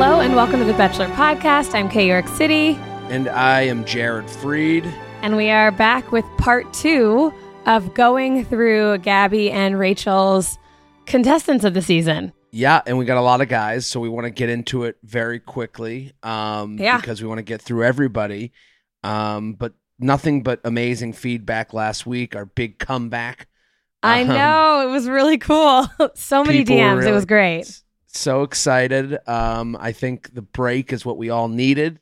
Hello and welcome to the Bachelor Podcast. I'm Kay York City, And I am Jared Freid. and we are back with part two of going through Gabby and Rachel's contestants of the season. Yeah, and we got a lot of guys, so we want to get into it very quickly. Um, Yeah. because we want to get through everybody. Um, but nothing but amazing feedback last week. Our big comeback. I Um, know it was really cool. so many DMs. it was great. So excited. Um, I think the break is what we all needed.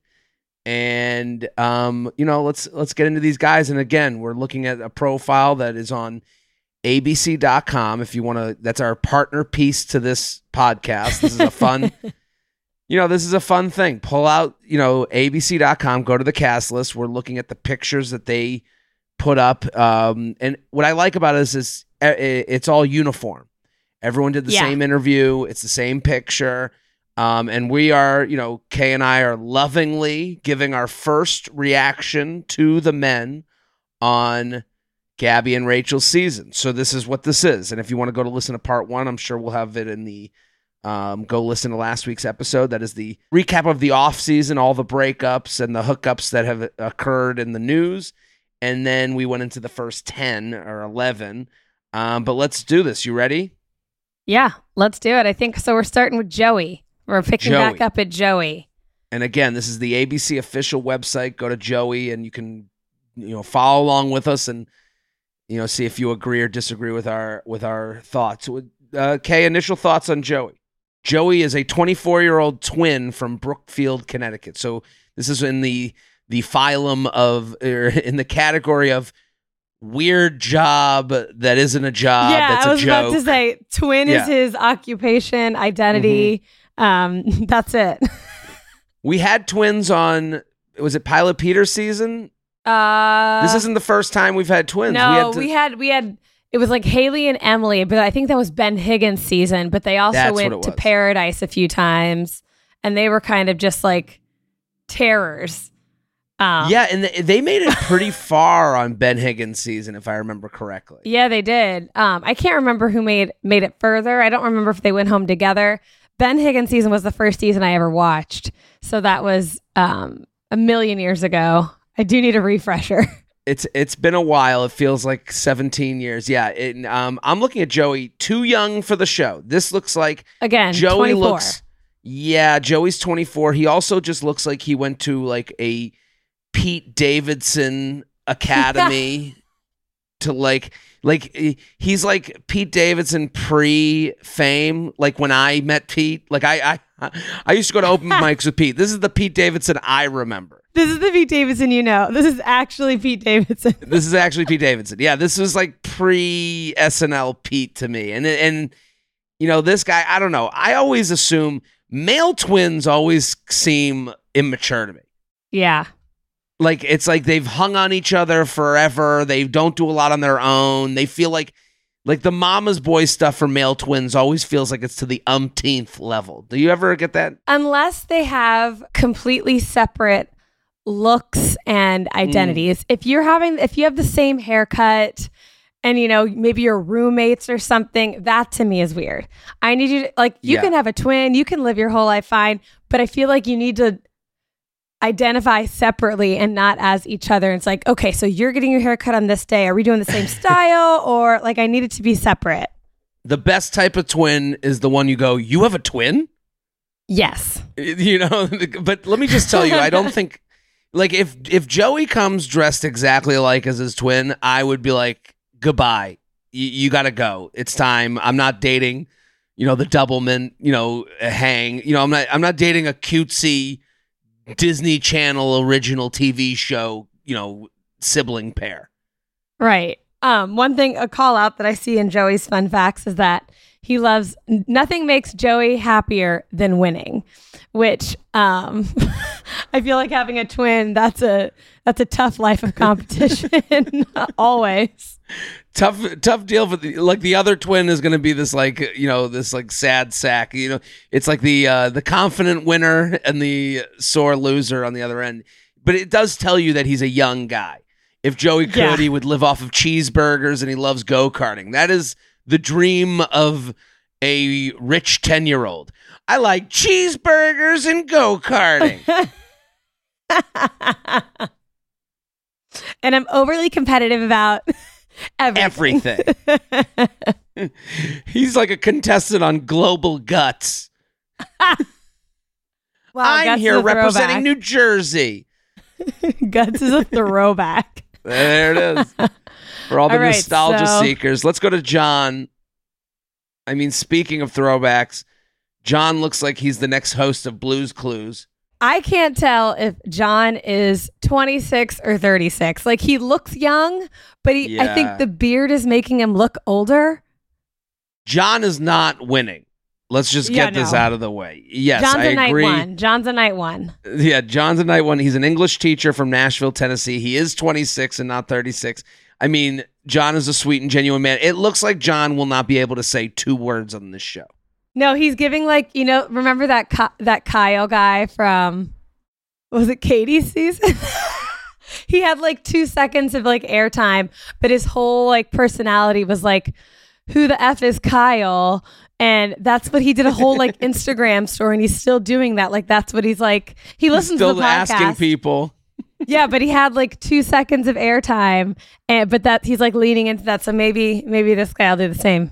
And um, you know, let's let's get into these guys. And again, we're looking at a profile that is on abc.com if you want to that's our partner piece to this podcast. This is a fun you know, this is a fun thing. Pull out, you know, abc.com, go to the cast list. We're looking at the pictures that they put up. Um, and what I like about it is, is uh, it's all uniform. Everyone did the Yeah. same interview. It's the same picture. Um, and we are, you know, Kay and I are lovingly giving our first reaction to the men on Gabby and Rachel's season. So this is what this is. And if you want to go to listen to part one, I'm sure we'll have it in the um, go listen to last week's episode. That is the recap of the off season, all the breakups and the hookups that have occurred in the news. And then we went into the first 10 or 11. Um, but let's do this. You ready? Yeah, let's do it. I think so. We're starting with Joey. We're picking Joey. back up at Joey. And again, this is the ABC official website. Go to Joey and you can, you know, follow along with us and, you know, see if you agree or disagree with our with our thoughts. Uh, Kay, initial thoughts on Joey. Joey is a 24 year old twin from Brookfield, Connecticut. So this is in the the phylum of or in the category of weird job that isn't a job. yeah, that's I a was about to say twin Yeah. Mm-hmm. is his occupation, identity. Um, that's it. we had twins on. Was it Pilot Peter season? Uh, This isn't the first time we've had twins. No, we had to- we had we had it was like Haley and Emily, but I think that was Ben Higgins' season. But they also That's went to. Paradise a few times, and they were kind of just like terrors. Um, yeah, and th- they made it pretty far on Ben Higgins' season, if I remember correctly. yeah, they did. Um, I can't remember who made made it further. I don't remember if they went home together. Ben Higgins' season was the first season I ever watched, so that was um, a million years ago. I do need a refresher. It's it's been a while. It feels like 17 years. Yeah, it, um, I'm looking at Joey, too young for the show. This looks like Again, Joey 24. looks. Yeah, Joey's 24. He also just looks like he went to like a Pete Davidson academy to like like he's like Pete Davidson pre fame. Like when I met Pete, like I I I used to go to open mics with Pete. This is the Pete Davidson I remember. This is the Pete Davidson you know. This is actually Pete Davidson. This is actually Pete Davidson. Yeah, this was like pre SNL Pete to me. And and you know, this guy, I don't know. I always assume male twins always seem immature to me. yeah. Like it's like they've hung on each other forever. They don't do a lot on their own. They feel like like the mama's boy stuff for male twins always feels like it's to the umpteenth level. Do you ever get that? unless they have completely separate looks and mm. identities. If you're having, if you have the same haircut and, you know, maybe you're roommates or something, that to me is weird. I need you to, like, you Yeah. can have a twin, you can live your whole life fine, but I feel like you need to identify separately and not as each other. It's like, okay, so you're getting your haircut on this day. Are we doing the same style or like I need it to be separate? the best type of twin is the one you go, you have a twin? Yes. You know, but let me just tell you, I don't think like if if Joey comes dressed exactly like as his twin, I would be like, goodbye. You, you got to go. It's time. I'm not dating, you know, the Doublemint, you know, hang. You know, I'm not I'm not dating a cutesy Disney Channel original TV show, you know, sibling pair. Right. Um, one thing, a call out that I see in Joey's fun facts is that he loves nothing makes Joey happier than winning, which um, I feel like having a twin. That's a that's a tough life of competition. Always tough tough deal for the like the other twin is going to be this like you know this like sad sack you know it's like the uh the confident winner and the sore loser on the other end. But it does tell you that he's a young guy. If joey could Yeah. would live off of cheeseburgers and he loves go-karting that is the dream of a rich 10 year old i like cheeseburgers and go-karting. And I'm overly competitive about everything. everything he's like a contestant on global guts Wow, i'm Guts here representing new jersey Guts is a throwback. There it is. For all the All right, nostalgia so- seekers. Let's go to John. I mean, speaking of throwbacks, John looks like he's the next host of Blues Clues. I can't tell if John is 26 or 36. Like he looks young, but he, I think the beard is making him look older. John is not winning. Let's just Yeah, get this out of the way. Yes, John's I a night agree. one. John's a night one. Yeah, John's a night one. He's an English teacher from Nashville, Tennessee. He is 26 and not 36. I mean, John is a sweet and genuine man. It looks like John will not be able to say two words on this show. No, he's giving like you know. Remember that Ky- that Kyle guy from was it Katie's season? he had like two seconds of like airtime, but his whole like personality was like, "Who the f is Kyle?" And that's what he did a whole like Instagram story, and he's still doing that. Like that's what he's like. He listens Still to the podcast. asking people. yeah, but he had like two seconds of airtime, and but that he's like leaning into that. So maybe maybe this guy will do the same.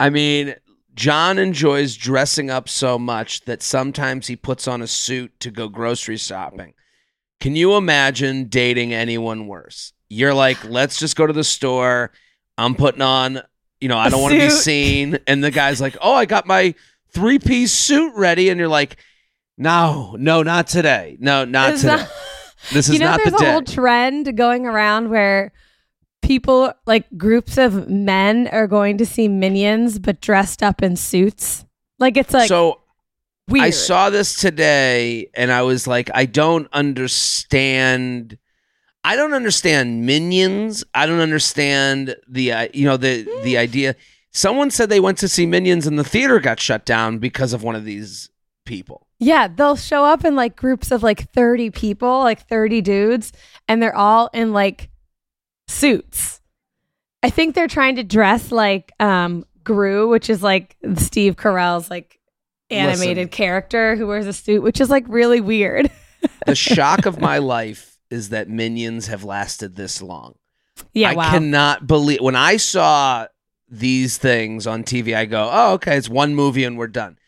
I mean, John enjoys dressing up so much that sometimes he puts on a suit to go grocery shopping. Can you imagine dating anyone worse? You're like, let's just go to the store. I'm putting on, you know, I don't want to be seen. And the guy's like, oh, I got my three piece suit ready. And you're like, no, no, not today. No, not It's today. not- this is you know, not the there's a day. whole trend going around where people, like groups of men, are going to see minions but dressed up in suits. Like it's like so weird. I saw this today and I was like, I don't understand. I don't understand minions. I don't understand the uh, you know the the idea. Someone said they went to see Minions and the theater got shut down because of one of these people. Yeah, they'll show up in like groups of like 30 people, like 30 dudes, and they're all in like suits. I think they're trying to dress like um Gru, which is like Steve Carell's like animated Listen. character who wears a suit, which is like really weird. The shock of my life is that Minions have lasted this long. yeah, I wow. cannot believe when I saw these things on TV, I go, oh, okay, it's one movie and we're done.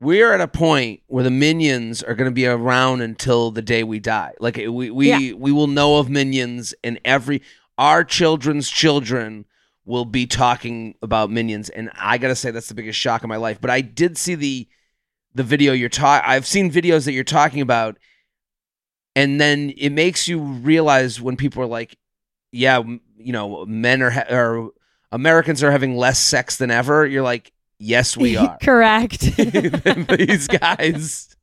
We're at a point where the minions are going to be around until the day we die. Like we we Yeah. we will know of minions, in every our children's children will be talking about minions. And I got to say, that's the biggest shock of my life. But I did see the the video you're talking. I've seen videos that you're talking about, and then it makes you realize when people are like, yeah, you know, men are ha- or Americans are having less sex than ever. You're like, yes, we are. Correct. These guys,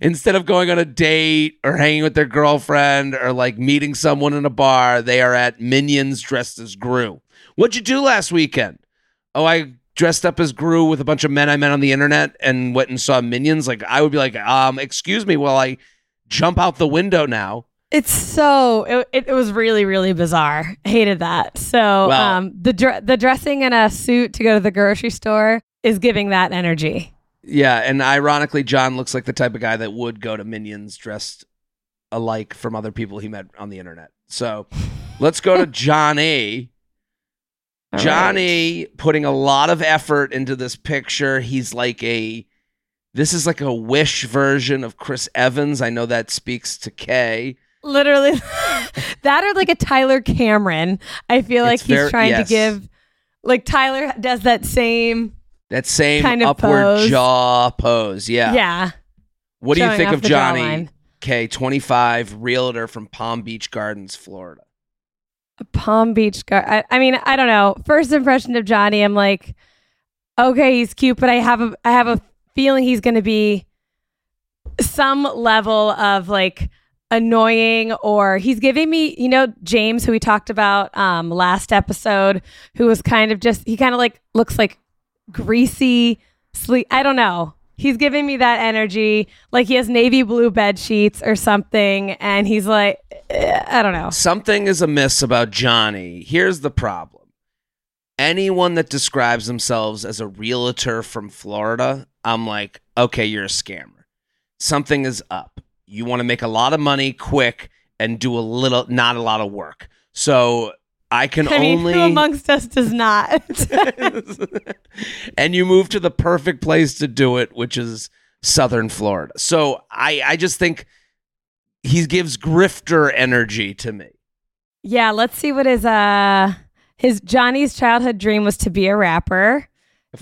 instead of going on a date or hanging with their girlfriend or like meeting someone in a bar, they are at Minions dressed as Gru. What'd you do last weekend? Oh, I dressed up as Gru with a bunch of men I met on the internet and went and saw Minions. Like, I would be like, um, excuse me, while I jump out the window now. It's so it, it, was really really bizarre. Hated that. So Well- um the dr- the dressing in a suit to go to the grocery store is giving that energy. Yeah, and ironically, John looks like the type of guy that would go to Minions dressed alike from other people he met on the internet. So let's go to John A. All Johnny putting a lot of effort into this picture. He's like a this is like a wish version of Chris Evans. I know that speaks to Kay. Literally, that or like a Tyler Cameron. I feel like It's he's very- trying yes. to give, like Tyler does that same. That same Kind of upward pose. jaw pose. Yeah. Yeah. What do you think of Johnny. K, 25, realtor from Palm Beach Gardens, Florida? Palm Beach guy. I, I mean, I don't know. First impression of Johnny, I'm like, okay, he's cute, but I have a I have a feeling he's going to be some level of like annoying or he's giving me, you know, James who we talked about um last episode who was kind of just he kind of like looks like greasy sleep. I don't know. He's giving me that energy like he has navy blue bed sheets or something and he's like eh, I don't know. Something is amiss about Johnny. Here's the problem. Anyone that describes themselves as a realtor from Florida, I'm like, okay, you're a scammer. Something is up. You want to make a lot of money quick and do a little, not a lot of work. So I can I mean, only. who amongst us does not? and you move to the perfect place to do it, which is Southern Florida. So I, I just think he gives grifter energy to me. yeah, let's see what his uh his Johnny's childhood dream was to be a rapper.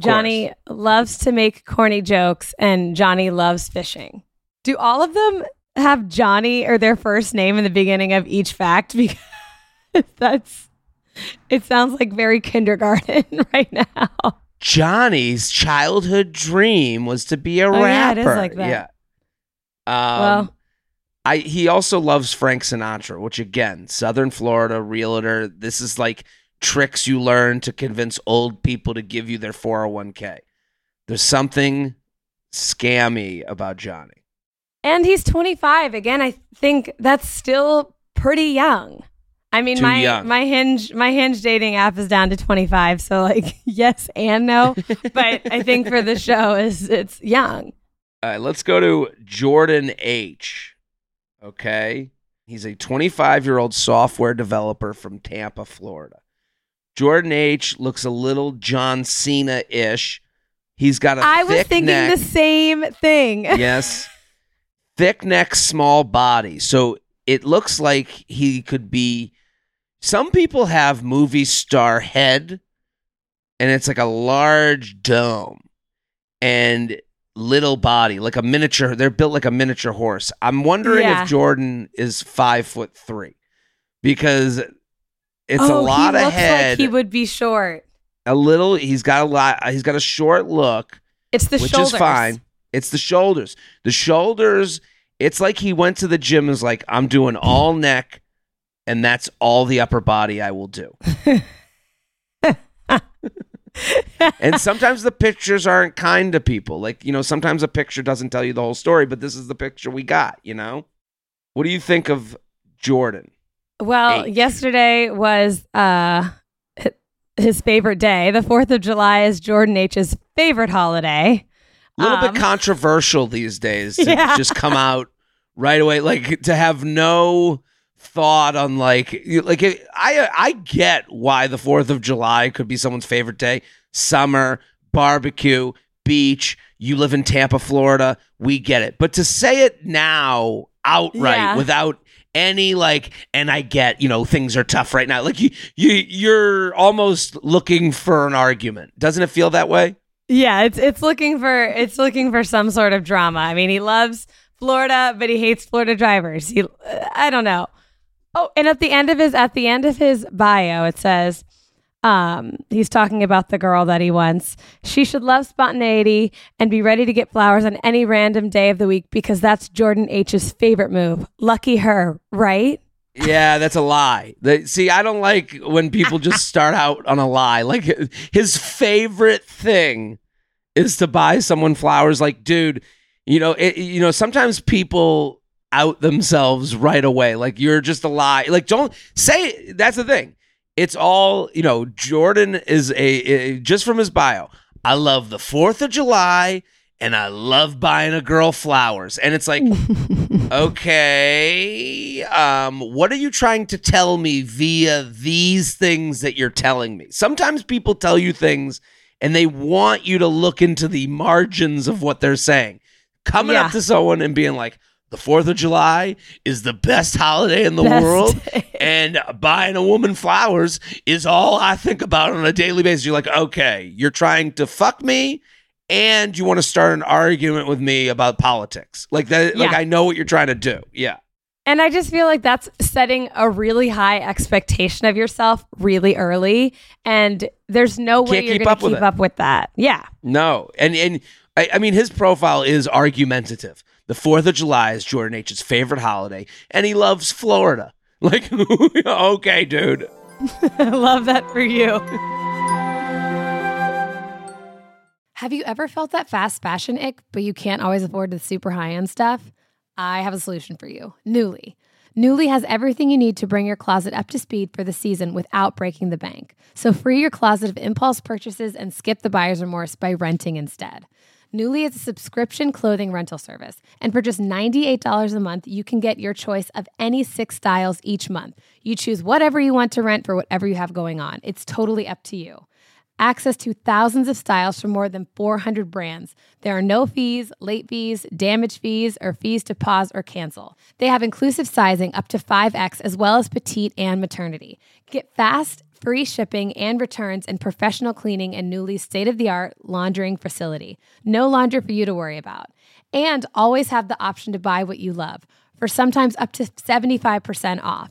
Johnny loves to make corny jokes and Johnny loves fishing. Do all of them have Johnny or their first name in the beginning of each fact because that's it sounds like very kindergarten right now. Johnny's childhood dream was to be a Oh, rapper. yeah, it is like that. Yeah. Um, Well- I he also loves Frank Sinatra, which again, Southern Florida realtor. This is like tricks you learn to convince old people to give you their 401k. There's something scammy about Johnny. And he's 25. Again, I think that's still pretty young. I mean, Too my young. my hinge my hinge dating app is down to 25, so like yes and no, but I think for the show is it's young. All right, let's go to Jordan H. Okay. He's a 25 year old software developer from Tampa, Florida. Jordan H looks a little John Cena ish. He's got a I was thinking neck. the same thing. yes. Thick neck, small body. So it looks like he could be. Some people have movie star head, and it's like a large dome and little body, like a miniature. They're built like a miniature horse. I'm wondering Yeah. if Jordan is five foot three because it's a Oh, lot he of head. Like he would be short. a little. He's got a lot. He's got a short look It's the which shoulders. is fine. It's the shoulders. The shoulders. It's like he went to the gym and was like, "I'm doing all neck, and that's all the upper body I will do." and sometimes the pictures aren't kind to people. Like you know, sometimes a picture doesn't tell you the whole story, but this is the picture we got. You know, what do you think of Jordan? Well, Eight. yesterday was uh his favorite day. The 4th of July is Jordan H's favorite holiday. A little Um, bit controversial these days to Yeah. just come out right away, like to have no thought on like like I I get why the Fourth of July could be someone's favorite day. Summer barbecue, beach. You live in Tampa, Florida. We get it, but to say it now outright Yeah. without any like and i get you know things are tough right now like you you you're almost looking for an argument doesn't it feel that way Yeah, it's it's looking for it's looking for some sort of drama. I mean, he loves Florida, but he hates Florida drivers. He I don't know. Oh, and at the end of his at the end of his bio, it says um, he's talking about the girl that he wants. She should love spontaneity and be ready to get flowers on any random day of the week because that's Jordan H's favorite move. Lucky her, right? Yeah, that's a lie. The, see, I don't like when people just start out on a lie. Like his favorite thing is to buy someone flowers. Like, dude, you know, it, you know, sometimes people out themselves right away. Like you're just a lie. Like don't say that's the thing. It's all you know. Jordan is a, a just from his bio. I love the Fourth of July and I love buying a girl flowers. And it's like, okay, um, what are you trying to tell me via these things that you're telling me? Sometimes people tell you things and they want you to look into the margins of what they're saying. Coming Yeah. up to someone and being like, the 4th of July is the best holiday in the Best world. day. And buying a woman flowers is all I think about on a daily basis. You're like, okay, you're trying to fuck me and you want to start an argument with me about politics. Like that like I know what you're trying to do. Yeah. And I just feel like that's setting a really high expectation of yourself really early. And there's no way Can't you're keep going up to with keep it. up with that. Yeah. No. And and I, I mean his profile is argumentative. The 4th of July is Jordan H's favorite holiday and he loves Florida. Like okay, dude. Love that for you. Have you ever felt that fast fashion ick, but you can't always afford the super high end stuff? I have a solution for you Nuuly. Nuuly has everything you need to bring your closet up to speed for the season without breaking the bank. So free your closet of impulse purchases and skip the buyer's remorse by renting instead. Nuuly is a subscription clothing rental service, and for just $98 a month, you can get your choice of any six styles each month. You choose whatever you want to rent for whatever you have going on. It's totally up to you. Access to thousands of styles from more than 400 brands. There are no fees, late fees, damage fees, or fees to pause or cancel. They have inclusive sizing up to 5X as well as petite and maternity. Get fast, free shipping and returns and professional cleaning in Nuuly's state of the art laundering facility. No laundry for you to worry about. And always have the option to buy what you love for sometimes up to 75% off.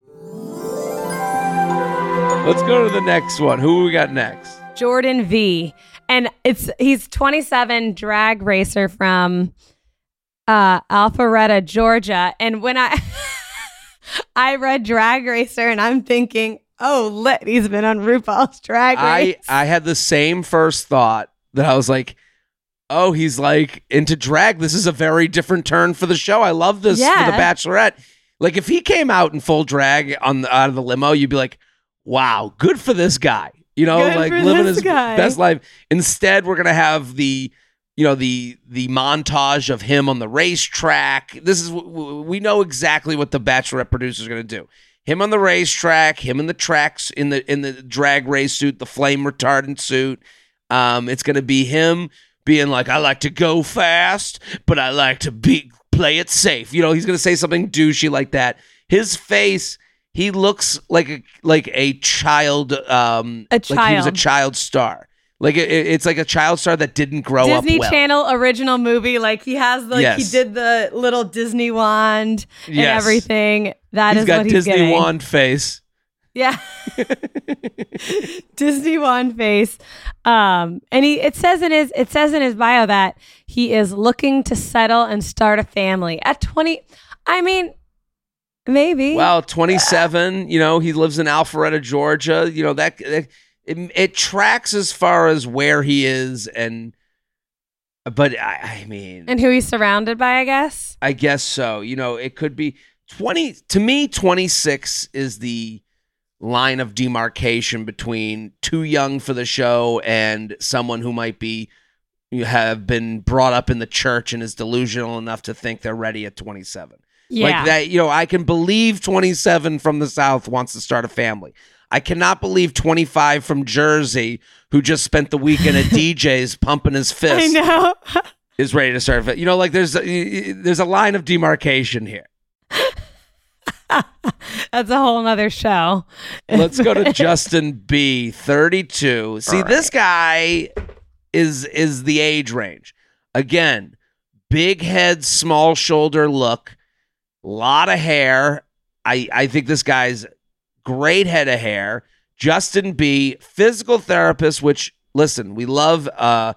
Let's go to the next one. Who we got next? Jordan V. And it's he's 27 drag racer from uh Alpharetta, Georgia. And when I I read drag racer and I'm thinking, oh lit, he's been on RuPaul's drag I race. I I had the same first thought that I was like, oh, he's like into drag. This is a very different turn for the show. I love this for the Bachelorette. Like if he came out in full drag on the, out of the limo, you'd be like, wow, good for this guy. You know, Good like living his guy. best life. Instead, we're gonna have the you know the the montage of him on the racetrack. This is we know exactly what the Bachelorette producer is gonna do. Him on the racetrack, him in the tracks in the in the drag race suit, the flame retardant suit. Um, it's gonna be him being like, I like to go fast, but I like to be play it safe. You know, he's gonna say something douchey like that. His face, he looks like a like a child. Um, A like he was a child. child star. Like it, it's like a child star that didn't grow Disney up well. Channel original movie. Like he has like he did the little Disney wand and Yes. everything. That is He's got what he's Disney wand face. Yeah. Disney wand face. Um and he it says in his it says in his bio that he is looking to settle and start a family. At 20 I mean maybe. Well, 27, you know, he lives in Alpharetta, Georgia. You know, that, that it, it tracks as far as where he is and but I, I mean, and who he's surrounded by, I guess. I guess so. You know, it could be 20 to me 26 is the line of demarcation between too young for the show and someone who might be you have been brought up in the church and is delusional enough to think they're ready at 27. Yeah. Like that, you know, I can believe 27 from the South wants to start a family. I cannot believe 25 from Jersey who just spent the weekend at DJ's pumping his I fist know. is ready to start. a fa- You know, like there's a, there's a line of demarcation here. That's a whole nother show. Let's go to Justin B, 32. See, this guy is is the age range. Again, big head, small shoulder look, lot of hair. I I think this guy's great head of hair. Justin B, physical therapist, which listen, we love uh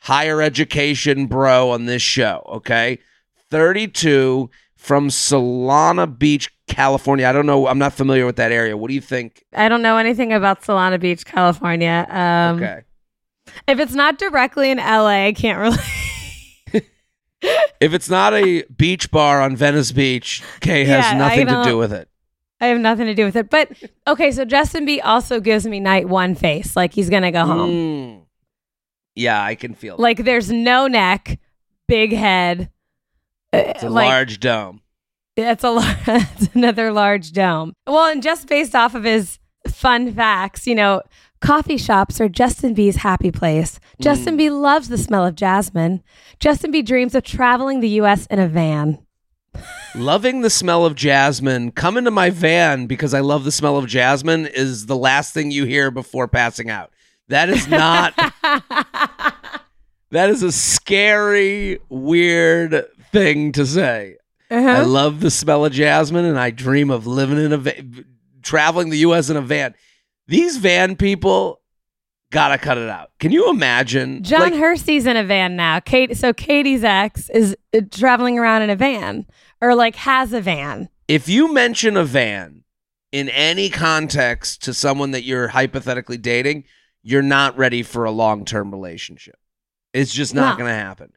higher education bro on this show, okay? 32 from Solana Beach, California. I don't know. I'm not familiar with that area. What do you think? I don't know anything about Solana Beach, California. Um, okay. If it's not directly in LA, I can't really. If it's not a beach bar on Venice Beach, Kay has Yeah, nothing to don't- with it. I have nothing to do with it. But okay, so Justin B also gives me night one face, like he's gonna go home. Mm. Yeah, I can feel it. Like there's no neck, big head. uh, It's a like, large dome. It's a it's another large dome. Well, and just based off of his fun facts, you know, coffee shops are Justin B's happy place. Justin B loves the smell of jasmine. Justin B dreams of traveling the U.S. in a van. Loving the smell of jasmine. Come into my van because I love the smell of jasmine is the last thing you hear before passing out. That is not that is a scary, weird thing to say. I Uh-huh. love the smell of jasmine and I dream of living in a van, traveling the US in a van. These van people gotta cut it out. Can you imagine? John Like, Hersey's in a van now. Kate, so Katie's ex is uh, traveling around in a van, or like has a van. if you mention a van in any context to someone that you're hypothetically dating, you're not ready for a long term relationship. It's just not No. going to happen.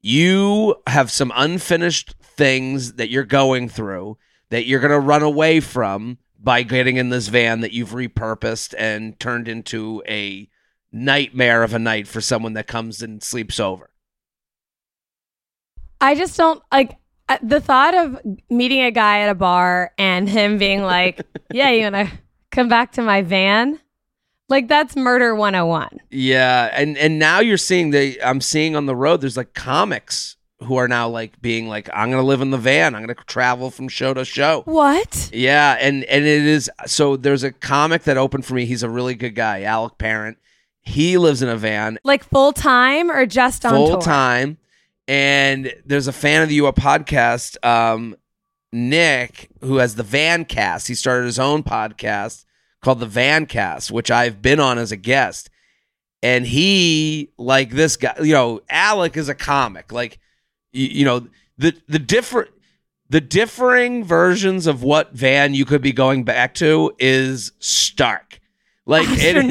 You have some unfinished things that you're going through that you're going to run away from by getting in this van that you've repurposed and turned into a nightmare of a night for someone that comes and sleeps over. I just don't like uh, the thought of meeting a guy at a bar and him being like, "Yeah, you wanna come back to my van?" Like that's murder 101. Yeah, and and now you're seeing the I'm seeing on the road there's like comics who are now like being like I'm going to live in the van. I'm going to travel from show to show. What? Yeah, and and it is so there's a comic that opened for me. He's a really good guy, Alec Parent. He lives in a van Like full time or just on full time. And there's a fan of the U Up podcast, um, Nick, who has the Van Cast. He started his own podcast called the Van Cast, which I've been on as a guest. And he, like this guy, you know, Alec is a comic. Like, you, you know, the the different the differing versions of what van you could be going back to is stark. Like it is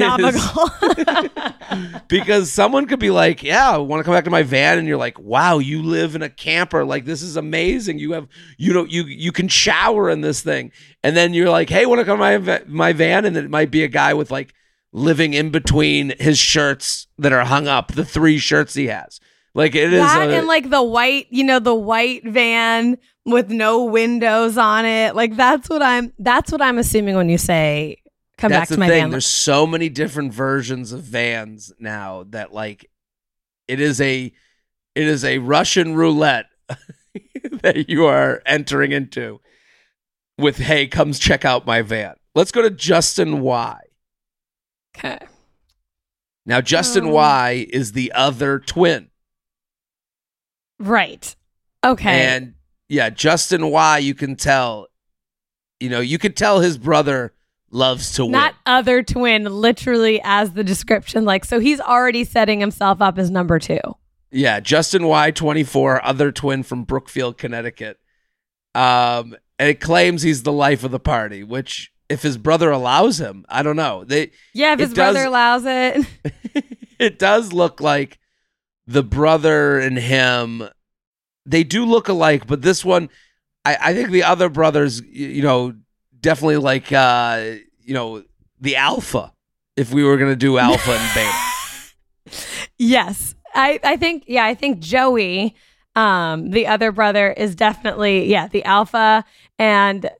because someone could be like, "Yeah, I want to come back to my van," and you're like, "Wow, you live in a camper. Like this is amazing. You have, you know, you you can shower in this thing." And then you're like, "Hey, want to come to my my van?" And it might be a guy with like living in between his shirts that are hung up, the three shirts he has. Like it is. that a- and like the white, you know, the white van with no windows on it. Like that's what I'm that's what I'm assuming when you say come that's back the to my thing. van. There's so many different versions of vans now that like it is a it is a Russian roulette that you are entering into with hey, comes check out my van. Let's go to Justin Y. Okay. Now Justin Um. Y is the other twin. Right. Okay. And yeah, Justin Y, you can tell, you know, you could tell his brother loves to win. Not other twin, literally as the description. Like, so he's already setting himself up as number two. Yeah, Justin Y, 24, other twin from Brookfield, Connecticut. Um, and it claims he's the life of the party, which if his brother allows him, I don't know. They Yeah, if his brother allows it. it does look like the brother and him they do look alike, but this one I, I think the other brothers, you know, definitely like uh, you know, the alpha, if we were gonna do alpha and beta. Yes. I, I think, yeah, I think Joey, um, the other brother, is definitely, yeah, the alpha. And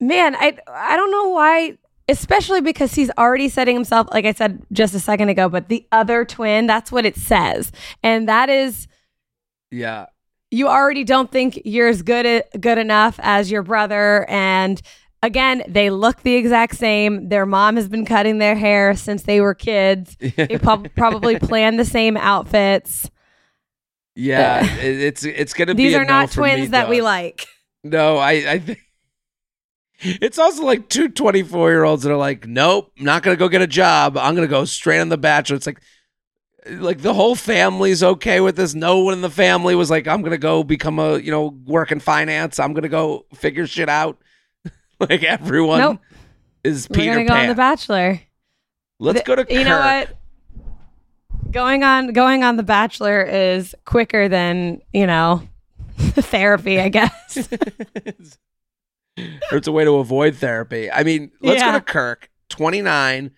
man, I I don't know why, especially because he's already setting himself, like I said just a second ago, but the other twin, that's what it says. And that is Yeah. you already don't think you're as good uh, good enough as your brother and again they look the exact same their mom has been cutting their hair since they were kids they prob- probably plan the same outfits Yeah, it's it's gonna be. these a are no not for me, twins that we like No, I I think it's also like two 24 year olds that are like, nope, not gonna go get a job. I'm gonna go straight on the Bachelor. It's like, like the whole family's okay with this. No one in the family was like, "I'm gonna go become a you know work in finance. I'm gonna go figure shit out." like everyone Nope. is We're Peter gonna go on The Bachelor. Let's The- go to You know what? Going on going on The Bachelor is quicker than you know therapy. I guess. or it's a way to avoid therapy. I mean, let's Yeah. go to Kirk, 29.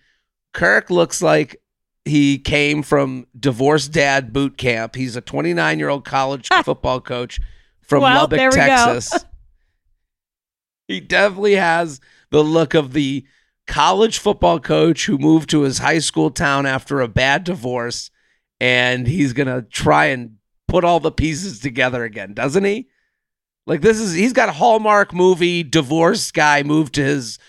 Kirk looks like he came from divorced dad boot camp. He's a 29 year old college football coach from Well, Lubbock, there we go. Texas. he definitely has the look of the college football coach who moved to his high school town after a bad divorce, and he's gonna try and put all the pieces together again, doesn't he? Like this is he's got a Hallmark movie divorced guy moved to his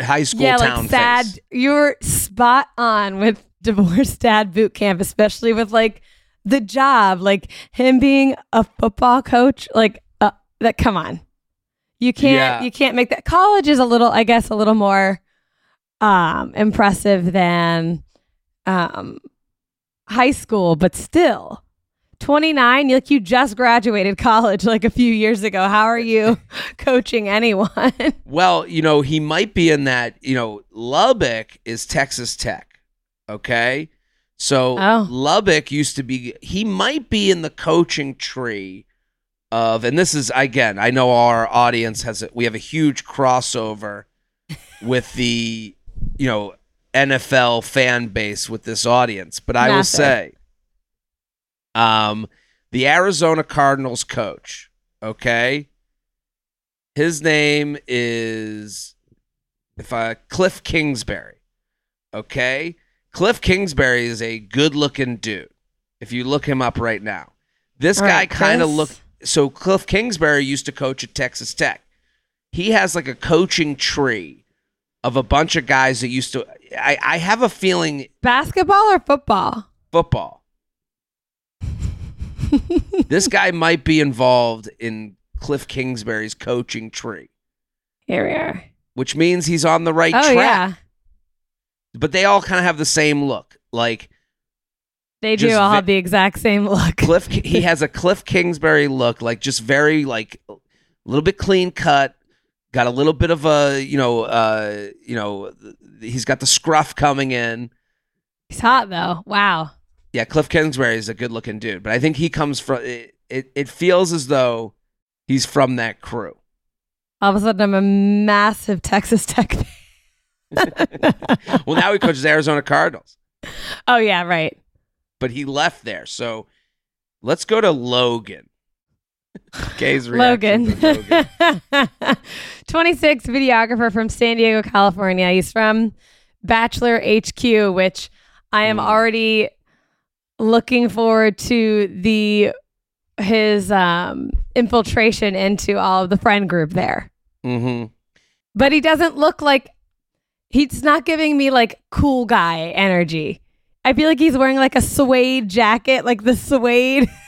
high school yeah, town. like sad. face. You're spot on with divorced dad boot camp, especially with like the job, like him being a football coach. Like uh, that. Come on, you can't. Yeah. You can't make that. College is a little, I guess, a little more um impressive than um high school, but still. 29 like you just graduated college like a few years ago how are you coaching anyone Well, you know, he might be in that, you know, Lubbock is Texas Tech. Okay? So Oh. Lubbock used to be he might be in the coaching tree of and this is again, I know our audience has a, we have a huge crossover with the, you know, NFL fan base with this audience, but I will say um the Arizona Cardinals coach, okay? His name is if I Cliff Kingsbury. Okay? Cliff Kingsbury is a good-looking dude. If you look him up right now. This All guy right, kind of Chris. look so Cliff Kingsbury used to coach at Texas Tech. He has like a coaching tree of a bunch of guys that used to I, I have a feeling basketball or football football. this guy might be involved in Cliff Kingsbury's coaching tree, here we are which means he's on the right oh track. yeah But they all kind of have the same look. Like They do all ve- have the exact same look. Cliff, he has a Cliff Kingsbury look, like just very like a little bit clean cut. Got a little bit of a you know uh you know he's got the scruff coming in. He's hot though. Wow. Yeah, Cliff Kingsbury is a good looking dude, but I think he comes from it, it. It feels as though he's from that crew. All of a sudden, I'm a massive Texas Tech fan. Well, now he coaches Arizona Cardinals, oh yeah, right. but he left there. So let's go to Logan. Reaction Logan, Logan. 26 videographer from San Diego, California. He's from Bachelor HQ, which I am Mm. already looking forward to the his um infiltration into all of the friend group there. Mm-hmm. But he doesn't look like he's not giving me like cool guy energy. I feel like he's wearing like a suede jacket, like the suede.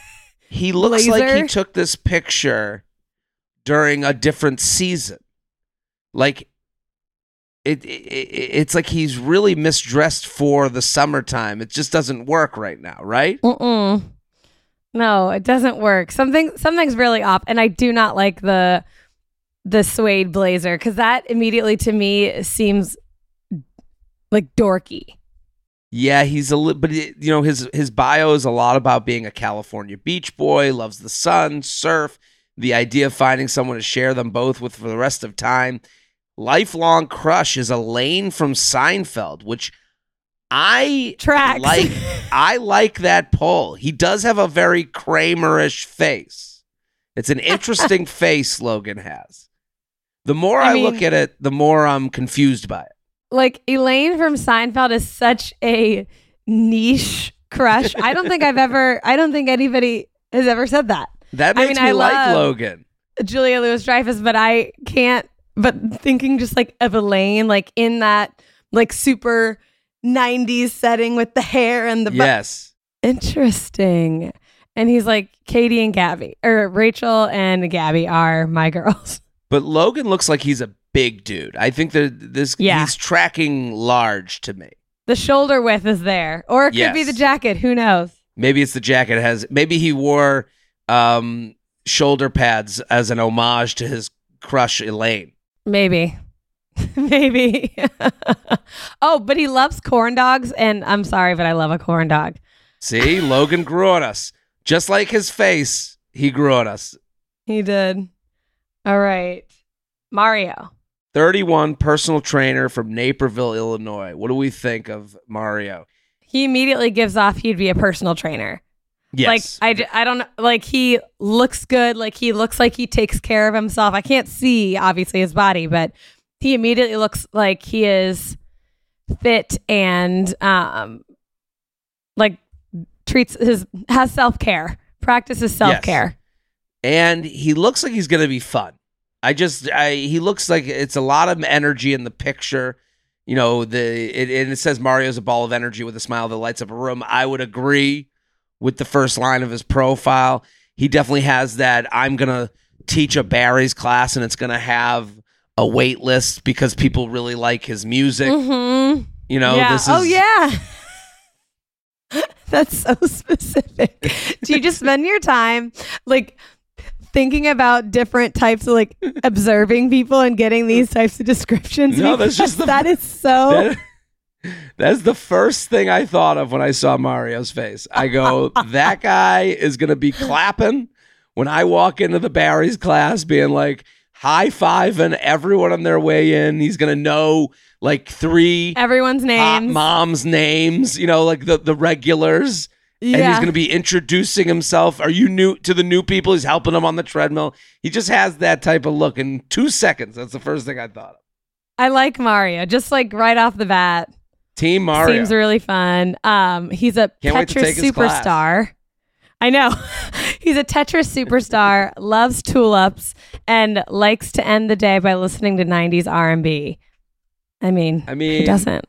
He looks like he took this picture during a different season. Like it, it, it it's like he's really misdressed for the summertime. It just doesn't work right now, right? Mm-mm. No, it doesn't work. Something something's really off, and I do not like the the suede blazer because that immediately to me seems like dorky. Yeah, he's a little, but it, you know his his bio is a lot about being a California beach boy, loves the sun, surf, the idea of finding someone to share them both with for the rest of time. Lifelong crush is Elaine from Seinfeld, which I Tracks. like. I like that poll. He does have a very Kramerish face. It's an interesting face Logan has. The more I, I look at it, the more I'm confused by it. like Elaine from Seinfeld is such a niche crush. I don't think I've ever. I don't think anybody has ever said that. That I makes mean, me I like Logan. Julia Louis Dreyfus, but I can't. But thinking just like of Elaine, like in that like super '90s setting with the hair and the bu- Yes. interesting. And he's like Katie and Gabby, or Rachel and Gabby are my girls. But Logan looks like he's a big dude. I think that this Yeah. he's tracking large to me. The shoulder width is there, or it could be the jacket. Who knows? Maybe it's the jacket it has. Maybe he wore um, shoulder pads as an homage to his crush Elaine. Maybe. Maybe. oh, but he loves corn dogs, and I'm sorry, but I love a corn dog. See, Logan grew on us, just like his face. He grew on us. He did. All right. Mario. 31 personal trainer from Naperville, Illinois. What do we think of Mario? He immediately gives off he'd be a personal trainer. Yes. Like I don't. Like he looks good. Like he looks like he takes care of himself. I can't see obviously his body, but he immediately looks like he is fit and um like treats his has self care. Practices self care. and he looks like he's going to be fun. I just, I, he looks like it's a lot of energy in the picture. You know, the it, and it says Mario's a ball of energy with a smile that lights up a room. I would agree with the first line of his profile. He definitely has that. I'm gonna teach a Barry's class, and it's gonna have a wait list because people really like his music. Mm-hmm. You know, yeah. this is oh yeah. That's so specific. Do you just spend your time like thinking about different types of like observing people and getting these types of descriptions? No, that's just the- that is so That- that's the first thing I thought of when I saw Mario's face. I go, that guy is going to be clapping when I walk into the Barry's class, being like high fiving everyone on their way in. He's going to know like three everyone's names. moms' names, you know, like the, the regulars. And he's going to be introducing himself. Are you new to the new people? He's helping them on the treadmill. He just has that type of look in two seconds. That's the first thing I thought of. I like Mario, just like right off the bat. Team Mario. Seems really fun. Um, he's a Can't Tetris take his class. superstar. I know. he's a Tetris superstar, loves tulips, and likes to end the day by listening to 90s R&B. I mean, I mean, doesn't?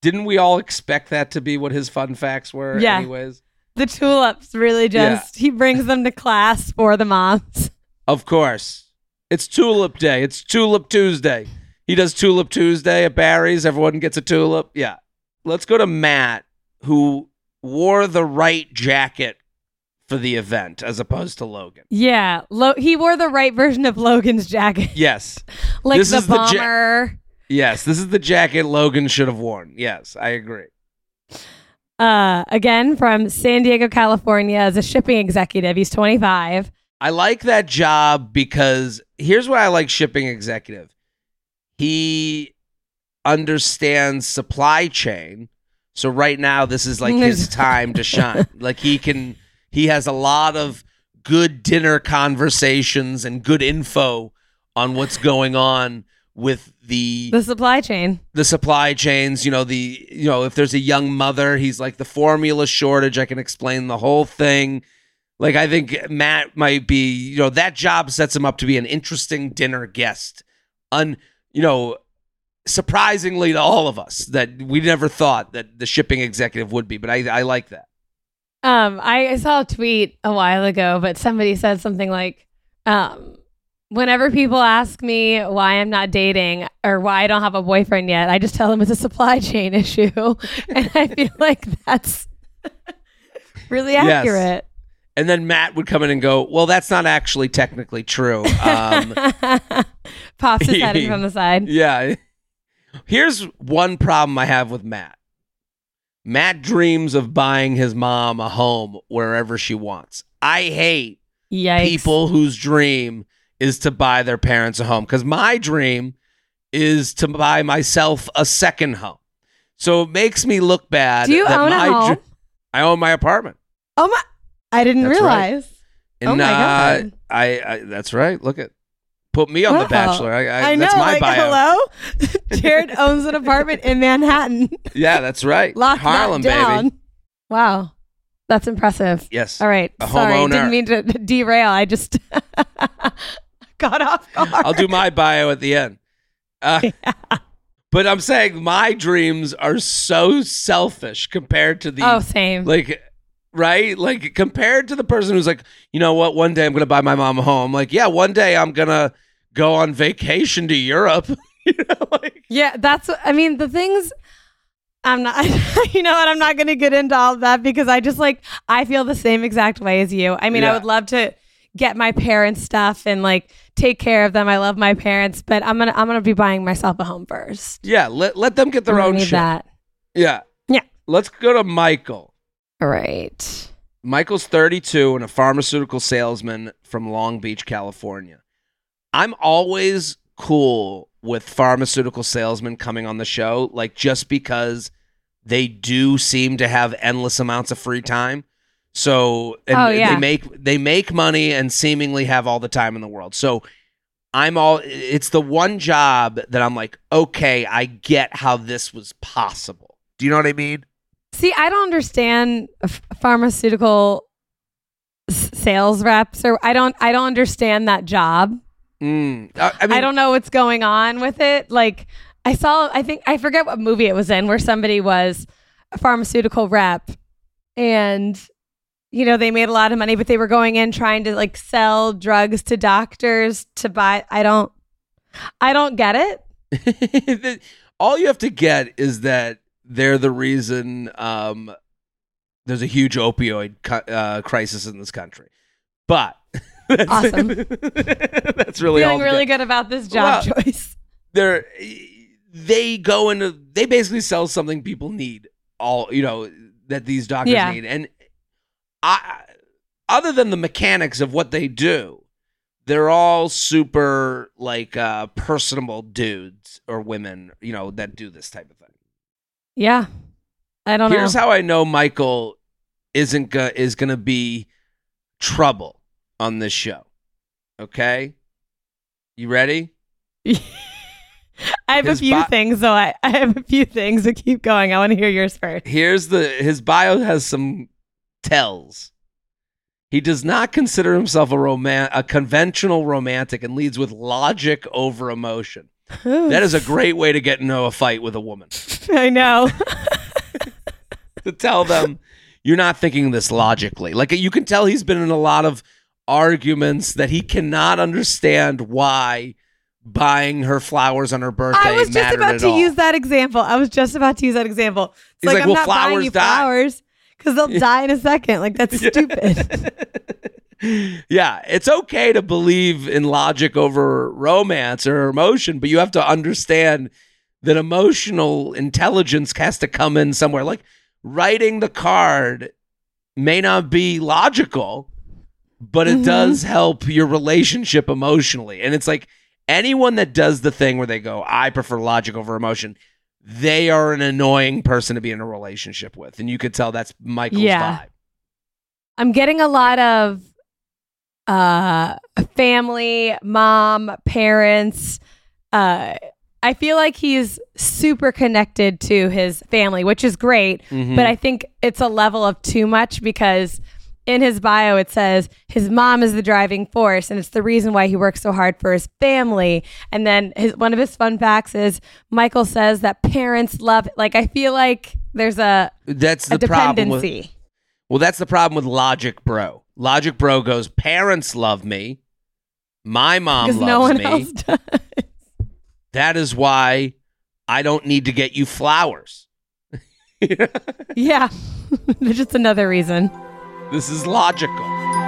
Didn't we all expect that to be what his fun facts were? Yeah. Anyways, The tulips really just he brings them to class for the moms. of course, it's Tulip Day. It's Tulip Tuesday. He does Tulip Tuesday at Barry's. Everyone gets a tulip. Yeah. Let's go to Matt, who wore the right jacket for the event as opposed to Logan. Yeah, Lo- he wore the right version of Logan's jacket, Yes. like This the is the ja- bomber. Yes. This is the jacket Logan should have worn. Yes, I agree. uh, again from San Diego, California, as a shipping executive. He's 25. I like that job because here's why I like shipping executive. He understands supply chain. So right now this is like his time to shine. Like he can he has a lot of good dinner conversations and good info on what's going on with the The supply chain. the supply chains, you know, the you know, if there's a young mother, he's like the formula shortage, I can explain the whole thing. Like I think Matt might be, you know, that job sets him up to be an interesting dinner guest. Un, you know, surprisingly to all of us that we never thought that the shipping executive would be, but I I like that. Um, I saw a tweet a while ago, but somebody said something like, um, whenever people ask me why I'm not dating or why I don't have a boyfriend yet, I just tell them it's a supply chain issue. and I feel like that's really Yes. accurate. And then Matt would come in and go, "Well, that's not actually technically true." Um, Pops his head in from the side. Yeah. Here's one problem I have with Matt. Matt dreams of buying his mom a home wherever she wants. I hate Yikes. people whose dream is to buy their parents a home because my dream is to buy myself a second home. So it makes me look bad. Do you that own a home? dr- I own my apartment. Oh my! I didn't That's right. realize. And Oh my uh, God. I, I that's right. Look at put me on Wow. the Bachelor. I, I, I know. that's my like, bio. hello, Jared owns an apartment in Manhattan. Yeah, that's right. Lock Harlem, that baby. Wow, that's impressive. Yes. All right, A sorry, homeowner. didn't mean to derail. I just got off guard. I'll do my bio at the end. Uh, But I'm saying my dreams are so selfish compared to the Oh, same. like right like compared to the person who's like you know what one day i'm gonna buy my mom a home like yeah one day i'm gonna go on vacation to europe you know like yeah, that's. I mean, the things. I'm not, you know what? I'm not going to get into all of that because I just like, I feel the same exact way as you. I mean, Yeah. I would love to get my parents stuff and like take care of them. I love my parents, but I'm going to, I'm to be buying myself a home first. Yeah, let let them get their own need shit. that. Yeah. Yeah. Let's go to Michael. All right. Michael's 32 and a pharmaceutical salesman from Long Beach, California. I'm always cool with pharmaceutical salesmen coming on the show, like just because they do seem to have endless amounts of free time. So and Oh, yeah. they make they make money and seemingly have all the time in the world. So I'm all it's the one job that I'm like, okay, I get how this was possible. Do you know what I mean? See, I don't understand f- pharmaceutical s- sales reps or I don't, I don't understand that job. Mm. I, I mean, I don't know what's going on with it. Like I saw, I think I forget what movie it was in where somebody was a pharmaceutical rep, and you know they made a lot of money, but they were going in trying to like sell drugs to doctors to buy. I don't, I don't get it. All you have to get is that they're the reason um, there's a huge opioid cu- uh, crisis in this country. But that's, Awesome. that's really. Feeling really good about this job Well, choice. They're they go into they basically sell something people need all you know that these doctors Yeah. need and I other than the mechanics of what they do they're all super like uh personable dudes or women you know that do this type of thing Yeah, I don't Here's know. how I know Michael isn't go- is going to be trouble on this show. Okay? You ready? I have his a few bi- things, so I, I have a few things. So keep going. I want to hear yours first. Here's the his bio has some tells. He does not consider himself a roman- a conventional romantic and leads with logic over emotion. That is a great way to get into a fight with a woman. I know. to tell them you're not thinking this logically. Like you can tell he's been in a lot of arguments that he cannot understand why buying her flowers on her birthday I was just about to all. use that example. I was just about to use that example. It's He's like, like, I'm "Will not buying flowers you die?" flowers because they'll die in a second. Like that's stupid. yeah, it's okay to believe in logic over romance or emotion, but you have to understand that emotional intelligence has to come in somewhere. Like writing the card may not be logical, but it Mhm. does help your relationship emotionally. And it's like anyone that does the thing where they go, I prefer logic over emotion, they are an annoying person to be in a relationship with. And you could tell that's Michael's Yeah. vibe. I'm getting a lot of uh family, mom, parents. Uh I feel like he's super connected to his family, which is great. Mhm. But I think it's a level of too much because in his bio it says his mom is the driving force and it's the reason why he works so hard for his family. And then his one of his fun facts is Michael says that parents love like I feel like there's a, that's a the problem with dependency. Well, that's the problem with Logic Bro. Logic Bro goes, parents love me. My mom loves no one me. else does. That is why I don't need to get you flowers. Yeah. Just another reason. This is logical.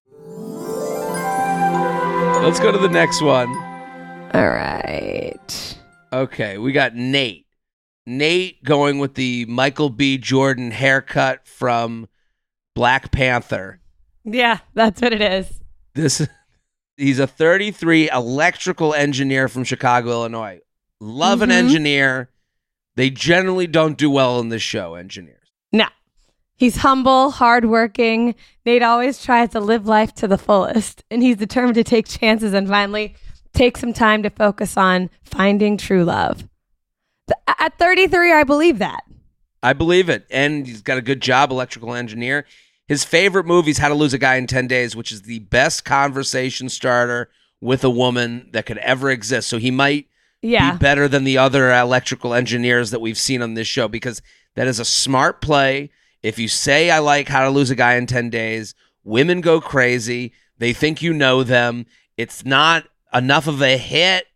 Let's go to the next one. All right. Okay, we got Nate. Nate going with the Michael B. Jordan haircut from Black Panther. Yeah, that's what it is. This he's a 33 electrical engineer from Chicago, Illinois. Love an Mhm. engineer. They generally don't do well in this show, engineers. He's humble, hardworking. Nate always tries to live life to the fullest, and he's determined to take chances and finally take some time to focus on finding true love. At 33, I believe that. I believe it. And he's got a good job, electrical engineer. His favorite movie is How to Lose a Guy in 10 Days, which is the best conversation starter with a woman that could ever exist. So he might Yeah. be better than the other electrical engineers that we've seen on this show because that is a smart play. If you say, I like How to Lose a Guy in 10 Days, women go crazy. They think you know them. It's not enough of a hit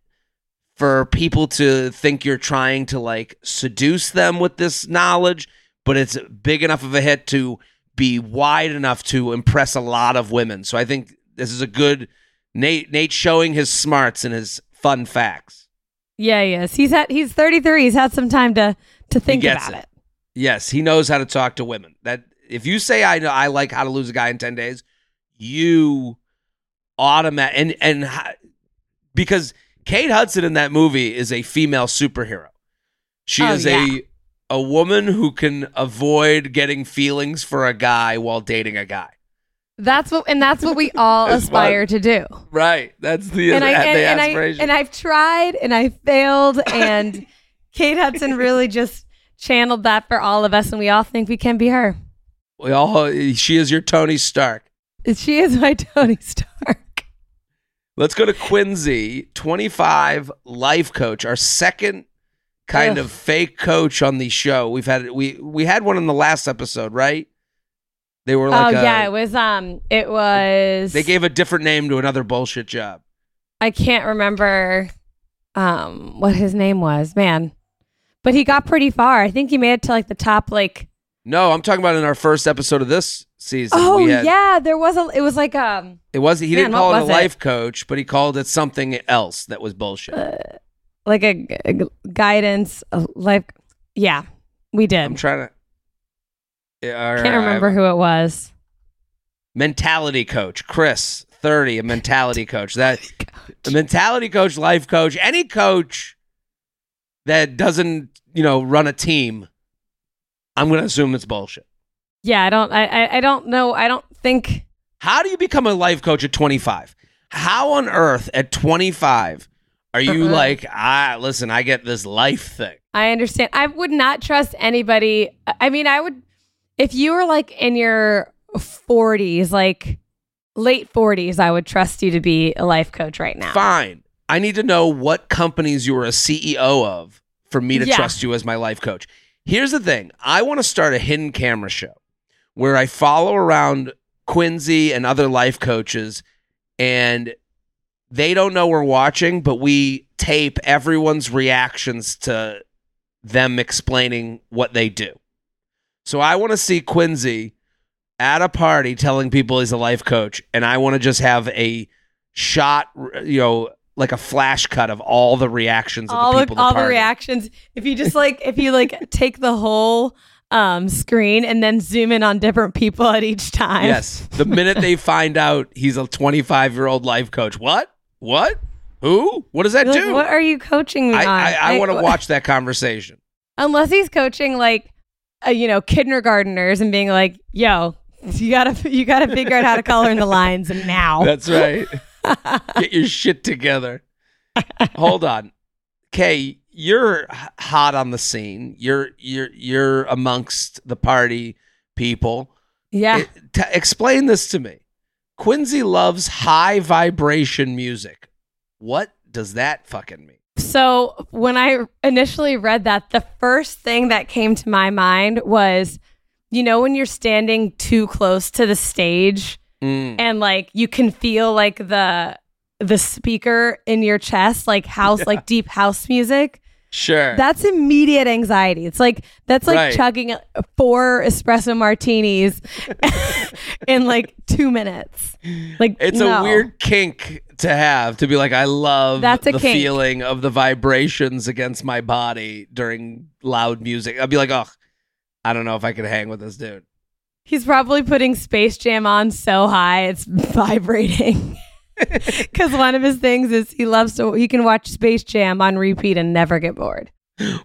for people to think you're trying to like seduce them with this knowledge, but it's big enough of a hit to be wide enough to impress a lot of women. So I think this is a good Nate Nate showing his smarts and his fun facts. Yeah, he is. He's had he's 33. He's had some time to to think about it. it. Yes, he knows how to talk to women. That if you say I know I like how to lose a guy in 10 days, you automatic and and because Kate Hudson in that movie is a female superhero. She Oh, is yeah. a a woman who can avoid getting feelings for a guy while dating a guy. That's what and that's what we all aspire to do. Right. That's the, and I the and, and I and I've tried and I failed and Kate Hudson really just channeled that for all of us and we all think we can be her. we all she is your Tony Stark. She is my Tony Stark. Let's go to Quincy, 25 life coach, our second kind Ugh. of fake coach on the show. We've had we we had one in the last episode, right? They were like oh a- yeah, it was um it was they gave a different name to another bullshit job. I can't remember um what his name was, man. But he got pretty far. I think he made it to like the top like No, I'm talking about in our first episode of this season. Oh we had, yeah, there was a it was like um It was he Man, didn't call it a was it? life coach, but he called it something else that was bullshit. uh, like a, a guidance a life yeah, we did. I'm trying to Yeah, Can't remember who it was. mentality coach chris 30 a mentality coach that a mentality coach life coach any coach that doesn't you know run a team i'm gonna assume it's bullshit Yeah, I don't I I, I don't know. I don't think how do you become a life coach at 25 how on earth at 25 are you Uh-uh. like ah listen i get this life thing I understand. I would not trust anybody. I mean, I would if you were like in your 40s, like late 40s, I would trust you to be a life coach right now. fine i need to know what companies you were a ceo of for me to Yeah. trust you as my life coach. Here's the thing. I want to start a hidden camera show where i follow around quincy and other life coaches and they don't know we're watching but we tape everyone's reactions to them explaining what they do. So i want to see quincy at a party telling people he's a life coach and i want to just have a shot you know like a flash cut of all the reactions all the the, people at all the the reactions. If you just like if you like take the whole um screen and then zoom in on different people at each time. Yes. The minute they find out he's a 25 year old life coach, what? What? Who? What does that You're like, do? what are you coaching me I, on? I, I want to watch that conversation. unless he's coaching like uh, you know kindergarteners and being like yo you gotta you gotta figure out how to color in the lines now That's right. Get your shit together. Hold on. Kay, you're hot on the scene. You're you're you're amongst the party people. yeah It- t- explain this to me. Quincy loves high vibration music. What does that fucking mean? So when I initially read that, the first thing that came to my mind was, you know, when you're standing too close to the stage Mm. and like you can feel like the the speaker in your chest, like house, like deep house music. Sure. That's immediate anxiety. It's like that's like Right. chugging four espresso martinis in like two minutes. Like it's no. a weird kink to have to be like, I love That's a the kink. feeling of the vibrations against my body during loud music. I'd be like, oh, I don't know if I could hang with this dude. He's probably putting Space Jam on so high it's vibrating. Because one of his things is he loves to he can watch Space Jam on repeat and never get bored.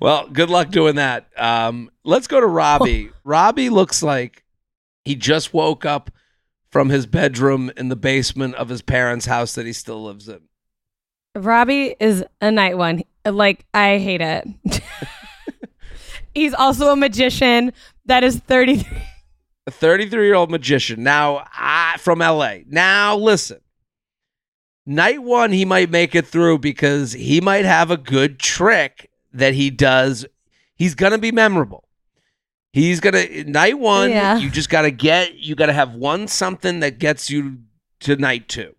Well, good luck doing that. Um, let's go to Roby. Roby looks like he just woke up from his bedroom in the basement of his parents' house that he still lives in. Roby is a night one. Like I hate it. He's also a magician that is 33. A 33 year old magician now I, from LA. Now listen, night one he might make it through because he might have a good trick that he does. He's gonna be memorable. He's gonna night one. Yeah. You just gotta get. You gotta have one something that gets you to night two.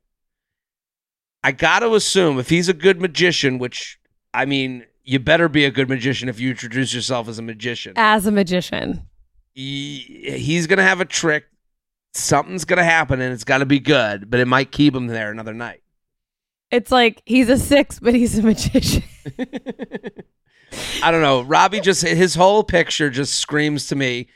I gotta assume if he's a good magician, which I mean, you better be a good magician if you introduce yourself as a magician As a magician. He, he's gonna have a trick. Something's gonna happen, and it's gotta be good, but it might keep him there another night. It's like he's a six, but he's a magician. I don't know. Roby just his whole picture just screams to me.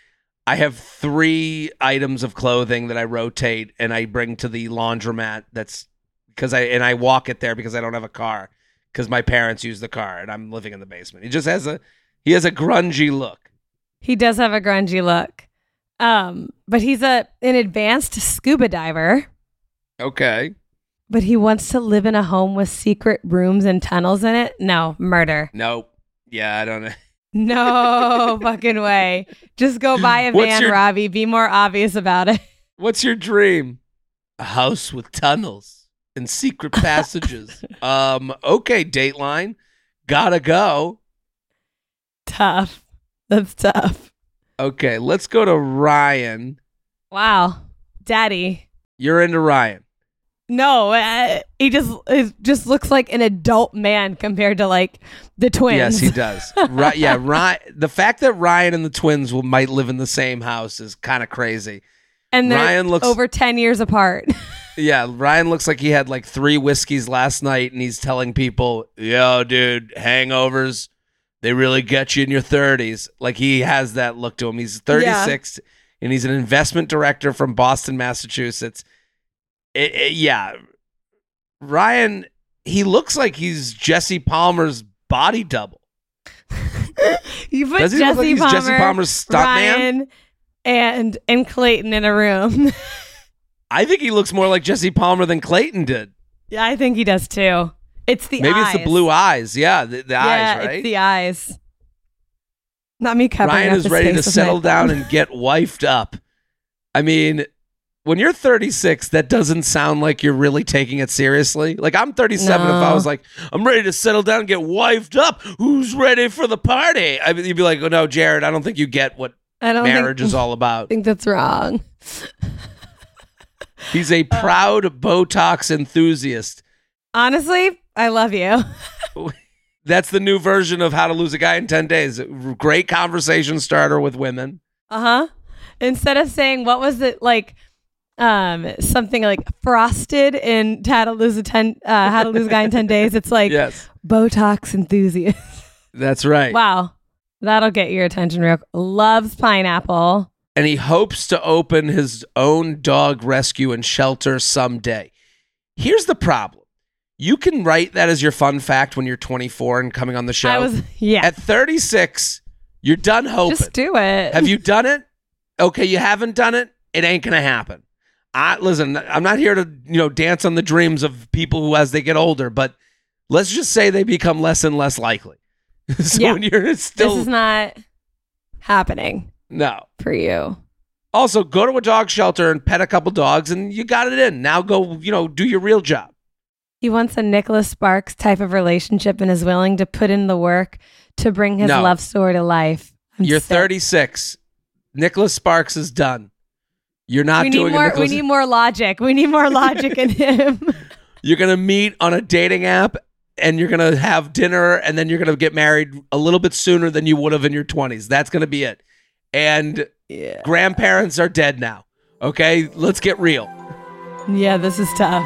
I have three items of clothing that I rotate and I bring to the laundromat. That's because I and I walk it there because I don't have a car because my parents use the car and I'm living in the basement. He just has a he has a grungy look. He does have a grungy look. Um, but he's a an advanced scuba diver. Okay. But he wants to live in a home with secret rooms and tunnels in it. No, murder. Nope. Yeah, I don't know. No fucking way. Just go buy a What's van, your- Roby. Be more obvious about it. What's your dream? A house with tunnels and secret passages. um, okay, Dateline. Gotta go. Tough. That's tough. Okay, let's go to Ryan. Wow. Daddy. You're into Ryan. No, uh, he just just looks like an adult man compared to like the twins. Yes, he does. right, yeah, Ryan. The fact that Ryan and the twins will might live in the same house is kind of crazy. and Ryan looks- over 10 years apart. Yeah, Ryan looks like he had like three whiskeys last night, and he's telling people, "Yo, dude, hangovers, they really get you in your 30s." Like he has that look to him. He's 36, and he's an investment director from Boston, Massachusetts. It- it- yeah, Ryan, he looks like he's Jesse Palmer's body double. you put Does he Jesse, look like he's Palmer, Jesse Palmer's stuntman? Ryan, and and Clayton in a room. I think he looks more like Jesse Palmer than Clayton did. yeah, I think he does too. It's the eyes. Maybe eyes. it's the blue eyes. Yeah, the, the yeah, eyes, right? it's the eyes. Not me covering Ryan is ready to settle down and get wifed up. I mean, when you're 36, that doesn't sound like you're really taking it seriously. Like I'm 37. If I was like, I'm ready to settle down and get wifed up, who's ready for the party? I mean, you'd be like, oh no, Jared, I don't think you get what marriage think, is all about. I think that's wrong. He's a uh, proud Botox enthusiast. Honestly, I love you. That's the new version of how to lose a guy in 10 days. Great conversation starter with women. Uh huh. Instead of saying what was it like, um, something like frosted in how to lose a ten, uh, how to lose a guy in ten days. It's like Yes, Botox enthusiast. that's right. wow, that'll get your attention real. Loves pineapple. and he hopes to open his own dog rescue and shelter someday. Here's the problem. You can write that as your fun fact when you're 24 and coming on the show. I was yeah. At 36, you're done hoping. Just do it. Have you done it? Okay, you haven't done it. It ain't gonna happen. I listen. I'm not here to you know dance on the dreams of people who, as they get older, but let's just say they become less and less likely. so Yeah. when you're still, This is not happening no. for you. Also, go to a dog shelter and pet a couple dogs, and you got it in. Now go, you know, do your real job. He wants a Nicholas Sparks type of relationship and is willing to put in the work to bring his No. love story to life. I'm You're sick. 36. Nicholas Sparks is done. You're not We doing need a more. We Nicholas. need more logic. We need more logic in him. you're gonna meet on a dating app, and you're gonna have dinner, and then you're gonna get married a little bit sooner than you would have in your 20s. That's gonna be it. And yeah. grandparents are dead now. Okay, let's get real. Yeah, this is tough.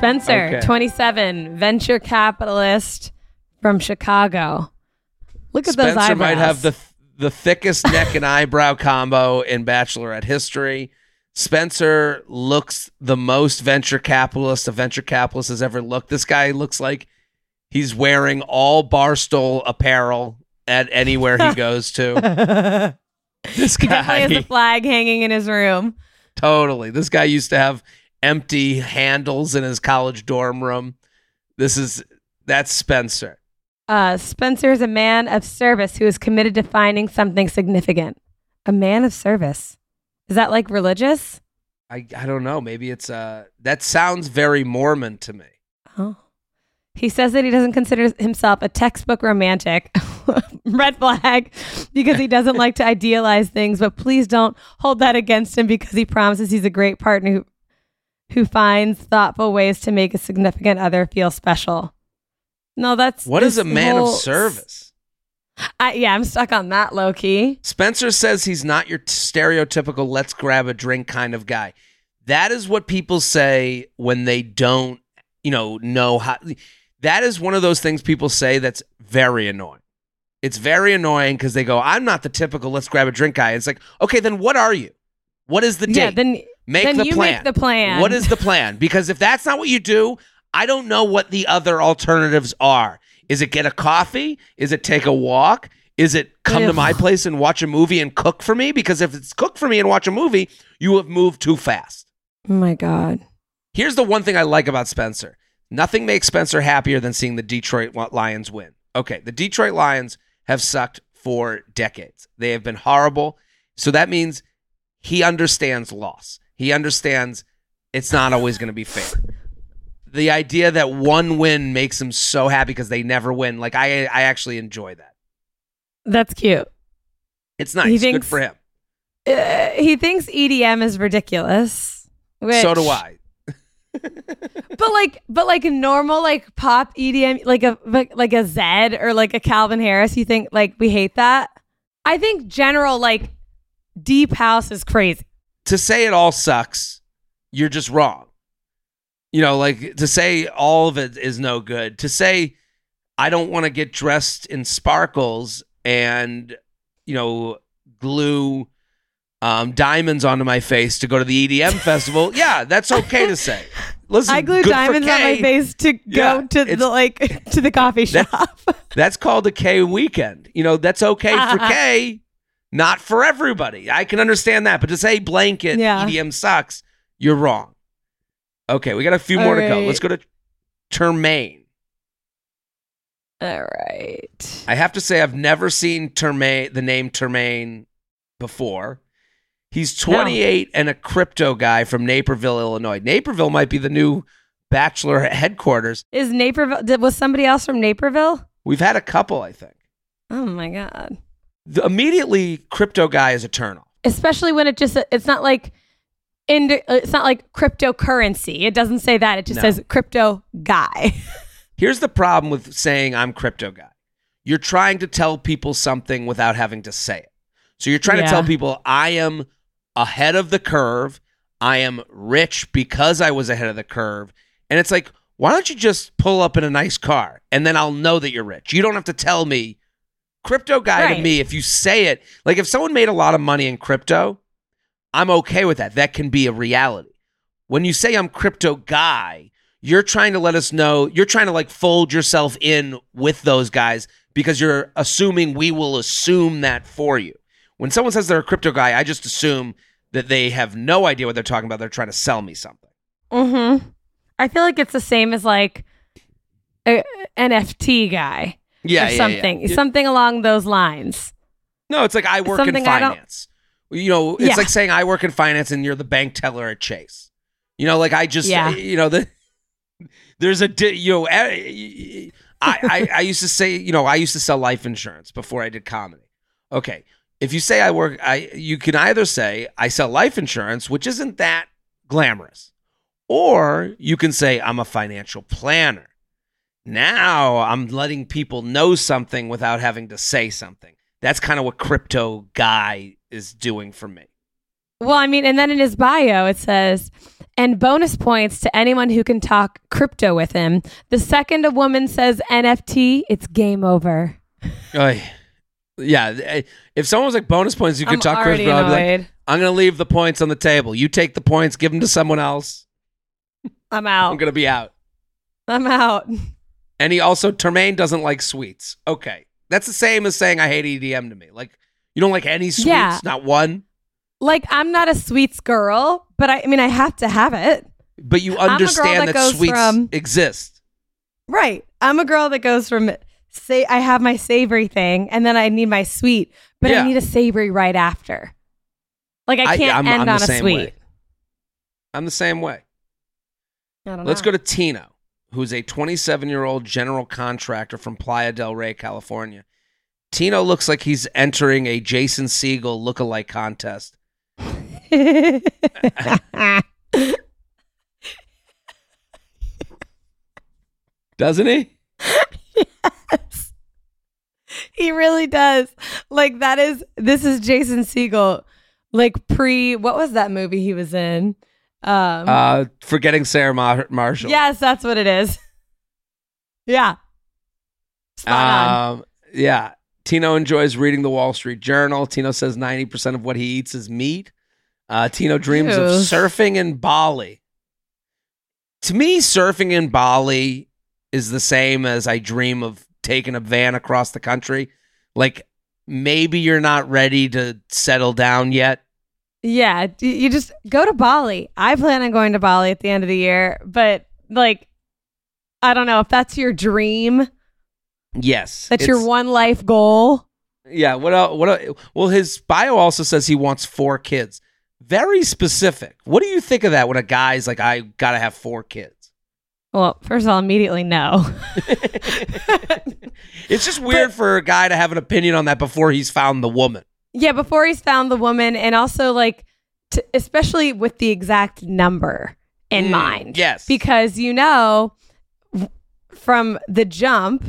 Spencer, Okay. 27, venture capitalist from Chicago. Look at those eyebrows. Spencer might have the the thickest neck and eyebrow combo in Bachelorette history. Spencer looks the most venture capitalist a venture capitalist has ever looked. This guy looks like he's wearing all Barstool apparel at anywhere he goes to. This he definitely has guy a flag hanging in his room. totally. This guy used to have empty handles in his college dorm room. This is that's Spencer. Uh, Spencer is a man of service who is committed to finding something significant. A man of service. Is that like religious? I I don't know. Maybe it's uh that sounds very Mormon to me. Oh. He says that he doesn't consider himself a textbook romantic. Red flag because he doesn't like to idealize things, but please don't hold that against him because he promises he's a great partner who finds thoughtful ways to make a significant other feel special. No, that's What is a man whole- of service? I, yeah, I'm stuck on that low key. Spencer says he's not your stereotypical let's grab a drink kind of guy. That is what people say when they don't, you know, know how. That is one of those things people say that's very annoying. It's very annoying because they go, "I'm not the typical let's grab a drink guy." It's like, okay, then what are you? What is the date? Yeah, then make then the you plan. make the plan. What is the plan? Because if that's not what you do, I don't know what the other alternatives are. Is it get a coffee? Is it take a walk? Is it come to my place and watch a movie and cook for me? Because if it's cook for me and watch a movie, you have moved too fast. Oh my god. Here's the one thing I like about Spencer. Nothing makes Spencer happier than seeing the Detroit Lions win. Okay, the Detroit Lions have sucked for decades. They have been horrible. So that means he understands loss. He understands it's not always going to be fair. The idea that one win makes him so happy because they never win, like I I actually enjoy that. That's cute. It's nice. He Good for him. Uh, he thinks EDM is ridiculous. Which, So do I. But like, but like normal like pop EDM, like a like a Zedd or like a Calvin Harris. You think like we hate that? I think general like deep house is crazy. To say it all sucks, you're just wrong. You know, like to say all of it is no good. To say I don't want to get dressed in sparkles and you know glue um, diamonds onto my face to go to the EDM festival. Yeah, that's okay to say. Listen, I glue diamonds on my face to Yeah, go to the like to the coffee shop. That's called a K weekend. You know, that's okay for Kay. Not for everybody. I can understand that, but to say blanket Yeah. EDM sucks, you're wrong. Okay, we got a few more to go. Let's go to Termaine. All right. I have to say I've never seen Termaine the name Termaine before. He's 28 and a crypto guy from Naperville, Illinois. Naperville might be the new bachelor headquarters. Is Naperville? Did, was somebody else from Naperville? We've had a couple, I think. Oh my god! The, immediately, crypto guy is a turn. Especially when it just it's not like in it's not like cryptocurrency. It doesn't say that. It just No. says crypto guy. Here's the problem with saying I'm crypto guy. You're trying to tell people something without having to say it. So you're trying to tell people I am ahead of the curve. I am rich because I was ahead of the curve. And it's like, why don't you just pull up in a nice car and then I'll know that you're rich? You don't have to tell me. Crypto guy to me, if you say it, like if someone made a lot of money in crypto, I'm okay with that. That can be a reality. When you say I'm crypto guy, you're trying to let us know, you're trying to like fold yourself in with those guys because you're assuming we will assume that for you. When someone says they're a crypto guy, I just assume that they have no idea what they're talking about. They're trying to sell me something. mm-hmm. I feel like it's the same as like a NFT guy Yeah, or yeah, yeah. something, something along those lines. No, it's like I work in Something I don't- finance. You know, it's like saying I work in finance and you're the bank teller at Chase. You know, like I just, you know, the there's a, di- you know, eh, I, I, I used to say, you know, I used to sell life insurance before I did comedy. Okay, if you say I work, I, you can either say I sell life insurance, which isn't that glamorous, or you can say I'm a financial planner. Now I'm letting people know something without having to say something. That's kind of what crypto guy is doing for me. Well, I mean, and then in his bio it says, and bonus points to anyone who can talk crypto with him. The second a woman says NFT, it's game over. Oy. Yeah, eh, if someone was like bonus points, you could I'm talk crypto. I'd be like. I'm gonna leave the points on the table. You take the points, give them to someone else. I'm out. I'm gonna be out. I'm out. And he also Termaine doesn't like sweets. Okay, that's the same as saying I hate EDM to me. Like you don't like any sweets, Yeah. not one. Like I'm not a sweets girl, but I, I mean I have to have it. But you understand that that, sweets from- exist. Right. I'm a girl that goes from say I have my savory thing and then I need my sweet, but Yeah. I need a savory right after. Like I I- can't I'm- end I'm on a sweet. way. I'm the same way. I don't Let's go to Tino, who's a 27 year old general contractor from Playa del Rey, California. Tino looks like he's entering a Jason Segel look-alike contest. Doesn't he? yes. He really does. Like that is this is Jason Segel like pre what was that movie he was in? Um Uh, forgetting Sarah Mar- Marshall. Yes, that's what it is. Yeah. Spot on. Um, yeah. Tino enjoys reading the Wall Street Journal. Tino says 90% of what he eats is meat. Uh, Tino dreams of surfing in Bali. To me, surfing in Bali is the same as I dream of taking a van across the country. Like, maybe you're not ready to settle down yet. Yeah, you just go to Bali. I plan on going to Bali at the end of the year, but like I don't know if that's your dream. Yes. That's your one life goal. Yeah. What else? What? el- Well, his bio also says he wants four kids. Very specific. What do you think of that when a guy's like, I gotta have four kids? Well, first of all, immediately no. It's just weird for a guy to have an opinion on that before he's found the woman. Yeah, before he's found the woman, and also like, t- especially with the exact number in Mm, mind. yes. because you know w- from the jump,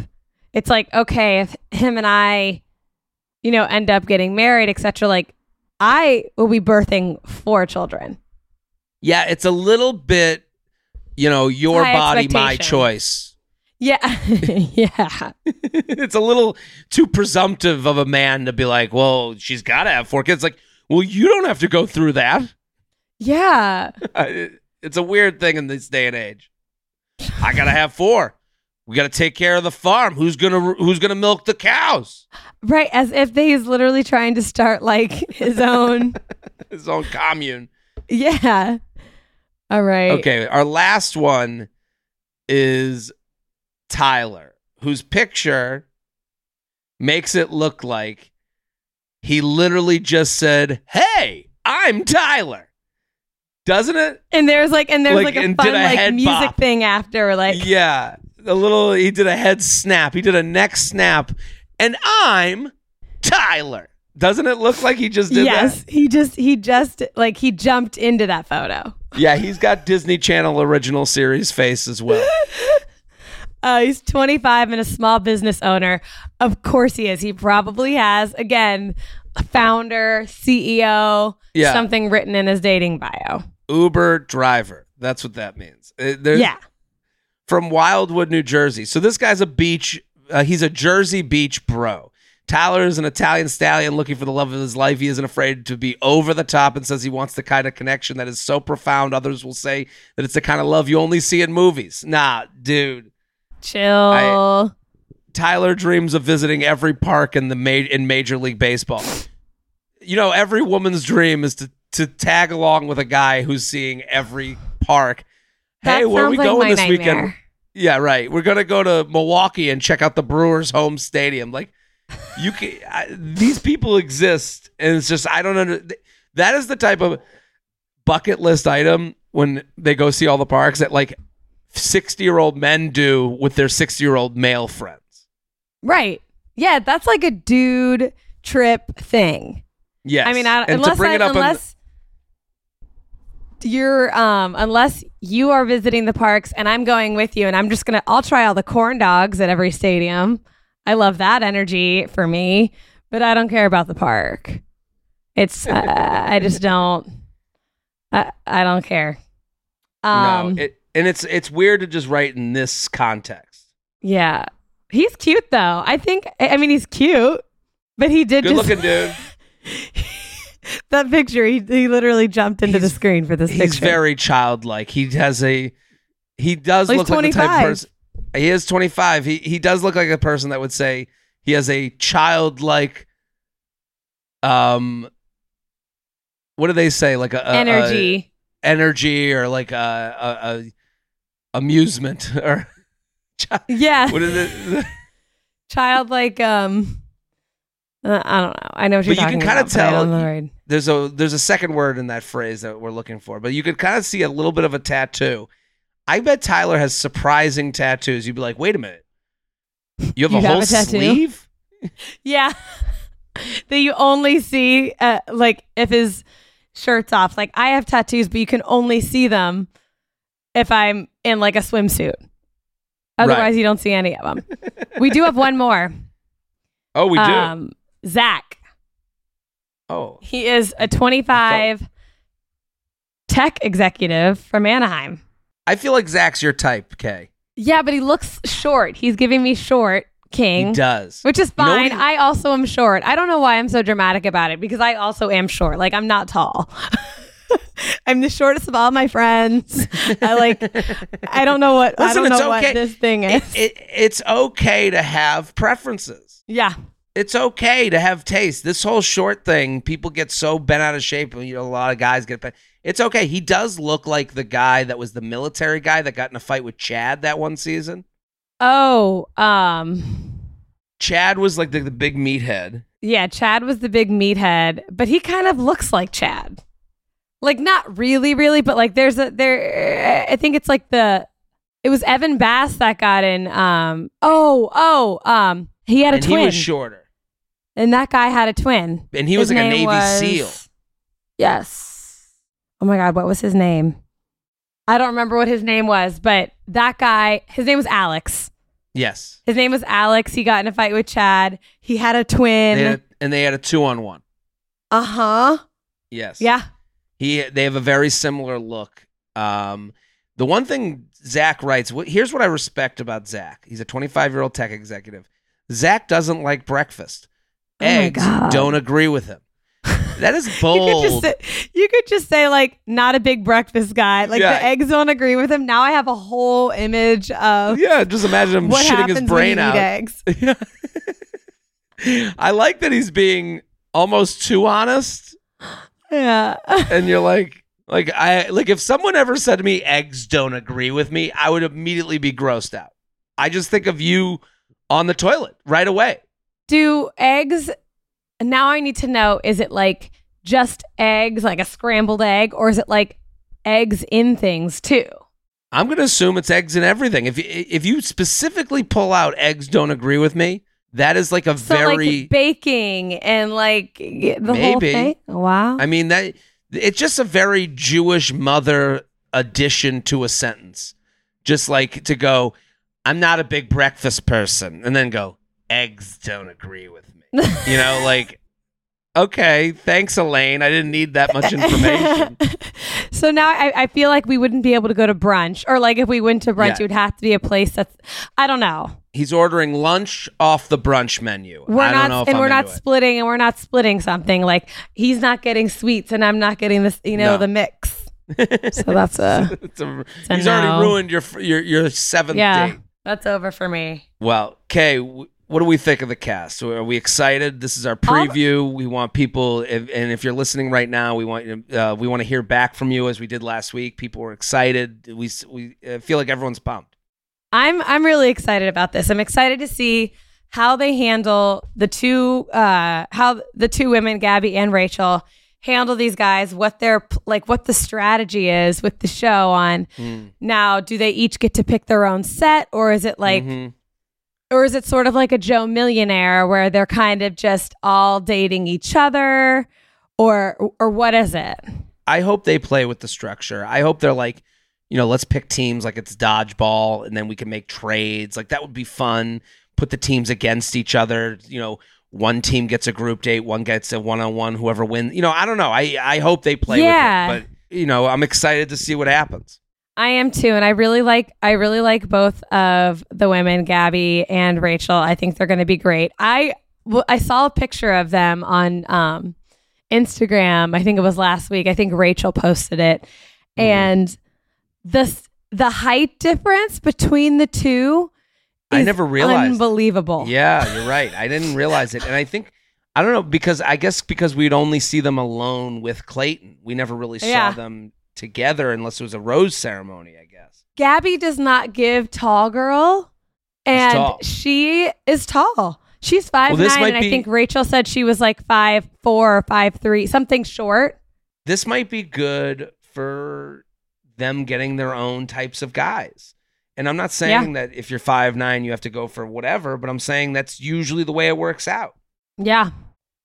it's like okay, if him and I, you know, end up getting married, etc. Like, I will be birthing four children. Yeah, it's a little bit, you know, your High body, my choice. Yeah, yeah. it's a little too presumptive of a man to be like, well, she's got to have four kids. Like, well, you don't have to go through that. Yeah. it's a weird thing in this day and age. I gotta have four. We gotta take care of the farm. Who's gonna Who's gonna milk the cows? Right, as if they he's literally trying to start like his own. His own commune. yeah. All right. Okay, our last one is Tyler, whose picture makes it look like he literally just said, "Hey, I'm Tyler." Doesn't it? And there's like, and there's Like, like, a fun a like music bop. thing after, like Yeah, a little. He did a head snap. He did a neck snap, and I'm Tyler. Doesn't it look like he just did yes, he just he just like he jumped into that photo. Yeah, he's got Disney Channel original series face as well. Uh, he's 25 and a small business owner. Of course he is. He probably has again a founder, CEO, Yeah. something written in his dating bio. Uber driver. That's what that means. Uh, there's- Yeah. from Wildwood, New Jersey. So this guy's a beach. Uh, he's a Jersey Beach bro. Tyler is an Italian stallion looking for the love of his life. He isn't afraid to be over the top and says he wants the kind of connection that is so profound. Others will say that it's the kind of love you only see in movies. Nah, dude. Chill. Tyler dreams of visiting every park in the ma- in Major League Baseball. You know, every woman's dream is to to tag along with a guy who's seeing every park. That hey, where are we like going this weekend? Yeah, right. We're gonna go to Milwaukee and check out the Brewers' home stadium. Like, you can. I, these people exist, and it's just I don't under. That is the type of bucket list item when they go see all the parks that like sixty year old men do with their sixty year old male friends. Right. Yeah, that's like a dude trip thing. Yes. I mean, I, to unless bring I, it up, on- you're um unless you are visiting the parks and I'm going with you and I'm just gonna I'll try all the corn dogs at every stadium. I love that energy for me, but I don't care about the park. It's uh, I just don't. I I don't care. Um, no, it, and it's it's weird to just write in this context. yeah, he's cute though. I think I mean he's cute, but he did Good just looking dude. that picture. He he literally jumped into the screen for this He's picture. very childlike. He has a he does Well, look he's like the type of 25. person. He is 25. He he does look like a person that would say he has a childlike um what do they say like a, a- a- energy. energy or like a, a, a amusement or yeah, what is it childlike. Um, uh, I don't know. I know what you're But you can but I tell- don't know right. there's a there's a second word in that phrase that we're looking for, but you could kind of see a little bit of a tattoo. I bet Tyler has surprising tattoos. You'd be like, wait a minute, you have You a have whole a sleeve? Yeah, that you only see uh, like if his shirt's off. Like I have tattoos, but you can only see them if I'm in like a swimsuit. Otherwise, Right. you don't see any of them. we do have one more. Oh, we do. Um, Zach. oh, He is a 25 tech executive from Anaheim. I feel like Zach's your type, Kay. Yeah, but he looks short. He's giving me short king. He does. Which is You know what fine. he- I also am short. I don't know why I'm so dramatic about it because I also am short. Like I'm not tall. I'm the shortest of all my friends. I like I don't know what I don't know okay. what this thing is. It, it, it's okay to have preferences. yeah. It's okay to have taste. This whole short thing, people get so bent out of shape. You know, a lot of guys get bent. It's okay. He does look like the guy that was the military guy that got in a fight with Chad that one season. Oh, um Chad was like the, the big meathead. yeah, Chad was the big meathead, but he kind of looks like Chad. Like not really really, but like there's a there I think it's like the it was Evan Bass that got in um oh, oh, um he had a and twin. he was shorter. And that guy had a twin. And he was His like a Navy was- SEAL. Yes. Oh my God, what was his name? I don't remember what his name was, but that guy, his name was Alex. Yes. His name was Alex. He got in a fight with Chad. He had a twin. They had, and they had a two on one. Uh huh. Yes. Yeah. He they have a very similar look. Um, the one thing Zach writes, here's what I respect about Zach. He's a 25 year old tech executive. Zach doesn't like breakfast. Oh Eggs don't agree with him. That is You could bold. just say, you could just say like not a big breakfast guy. Like Yeah. the eggs don't agree with him. Now I have a whole image of yeah, just imagine him shitting his brain out. eggs. I like that he's being almost too honest. Yeah. and you're like like I like if someone ever said to me eggs don't agree with me, I would immediately be grossed out. I just think of you on the toilet right away. Do eggs now I need to know is it like just eggs like a scrambled egg or is it like eggs in things too? I'm going to assume it's eggs and everything. If you, if you specifically pull out eggs don't agree with me, that is like a So very like baking and like the whole thing. Wow. I mean that it's just a very Jewish mother addition to a sentence. Just like to go, I'm not a big breakfast person, and then go, eggs don't agree with me. You know, like, okay, thanks, Elaine. I didn't need that much information. so now I, I feel like we wouldn't be able to go to brunch, or like if we went to brunch, Yeah. it would have to be a place that's I don't know. He's ordering lunch off the brunch menu. We're I don't not, know if and I'm we're not it. splitting, and we're not splitting something like he's not getting sweets, and I'm not getting this, you know, No. the mix. so that's a It's a- a he's no. already ruined your your your seventh yeah, date. that's over for me. Well, Kay, w- what do we think of the cast? Are we excited? This is our preview. we want people, if, and if you're listening right now, we want you uh, we want to hear back from you as we did last week. People were excited. We we uh, feel like everyone's pumped. I'm I'm really excited about this. I'm excited to see how they handle the two uh how the two women, Gabby and Rachel, handle these guys, what their like what the strategy is with the show on now, do they each get to pick their own set or is it like Mhm. Or is it sort of like a Joe Millionaire where they're kind of just all dating each other or or what is it? I hope they play with the structure. I hope they're like, you know, let's pick teams like it's dodgeball, and then we can make trades. Like that would be fun. Put the teams against each other. You know, one team gets a group date, one gets a one on one. Whoever wins, you know, I don't know. I I hope they play Yeah. with it, but you know, I'm excited to see what happens. I am too, and I really like I really like both of the women, Gabby and Rachel. I think they're going to be great. I w- I saw a picture of them on um, Instagram. I think it was last week. I think Rachel posted it, and the the height difference between the two. I is never realized. Unbelievable. Yeah, you're right. I didn't realize it, and I think I don't know because I guess because we'd only see them alone with Clayton, we never really saw Yeah. them together unless it was a rose ceremony. I guess. Gabby does not give tall girl, and tall. she is tall. She's five Well, nine, and I think Rachel said she was like five four or five three, something short. this might be good for them getting their own types of guys. And I'm not saying that if you're five nine, you have to go for whatever, but I'm saying that's usually the way it works out. Yeah.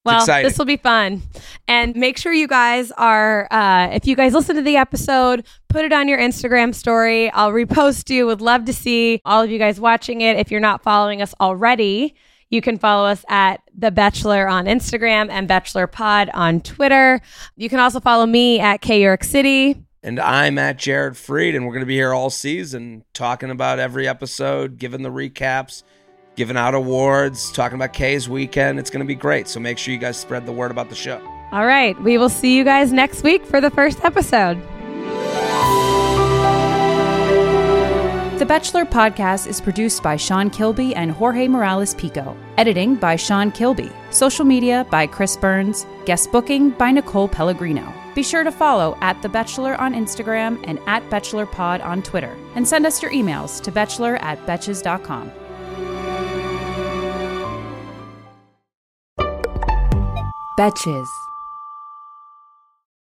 Well, exciting. this will be fun. And make sure you guys are, uh, if you guys listen to the episode, put it on your Instagram story. I'll repost you. Would love to see all of you guys watching it. If you're not following us already, you can follow us at The Bachelor on Instagram and Bachelor Pod on Twitter. You can also follow me at K York City. And I'm at Jared Freid, and we're going to be here all season talking about every episode, giving the recaps, giving out awards, talking about Kay's weekend. It's going to be great. So make sure you guys spread the word about the show. All right. We will see you guys next week for the first episode. The Bachelor podcast is produced by Sean Kilby and Jorge Morales Pico. Editing by Sean Kilby. Social media by Chris Burns. Guest booking by Nicole Pellegrino. Be sure to follow at The Bachelor on Instagram and at BachelorPod on Twitter. And send us your emails to bachelor at betches.com. Betches.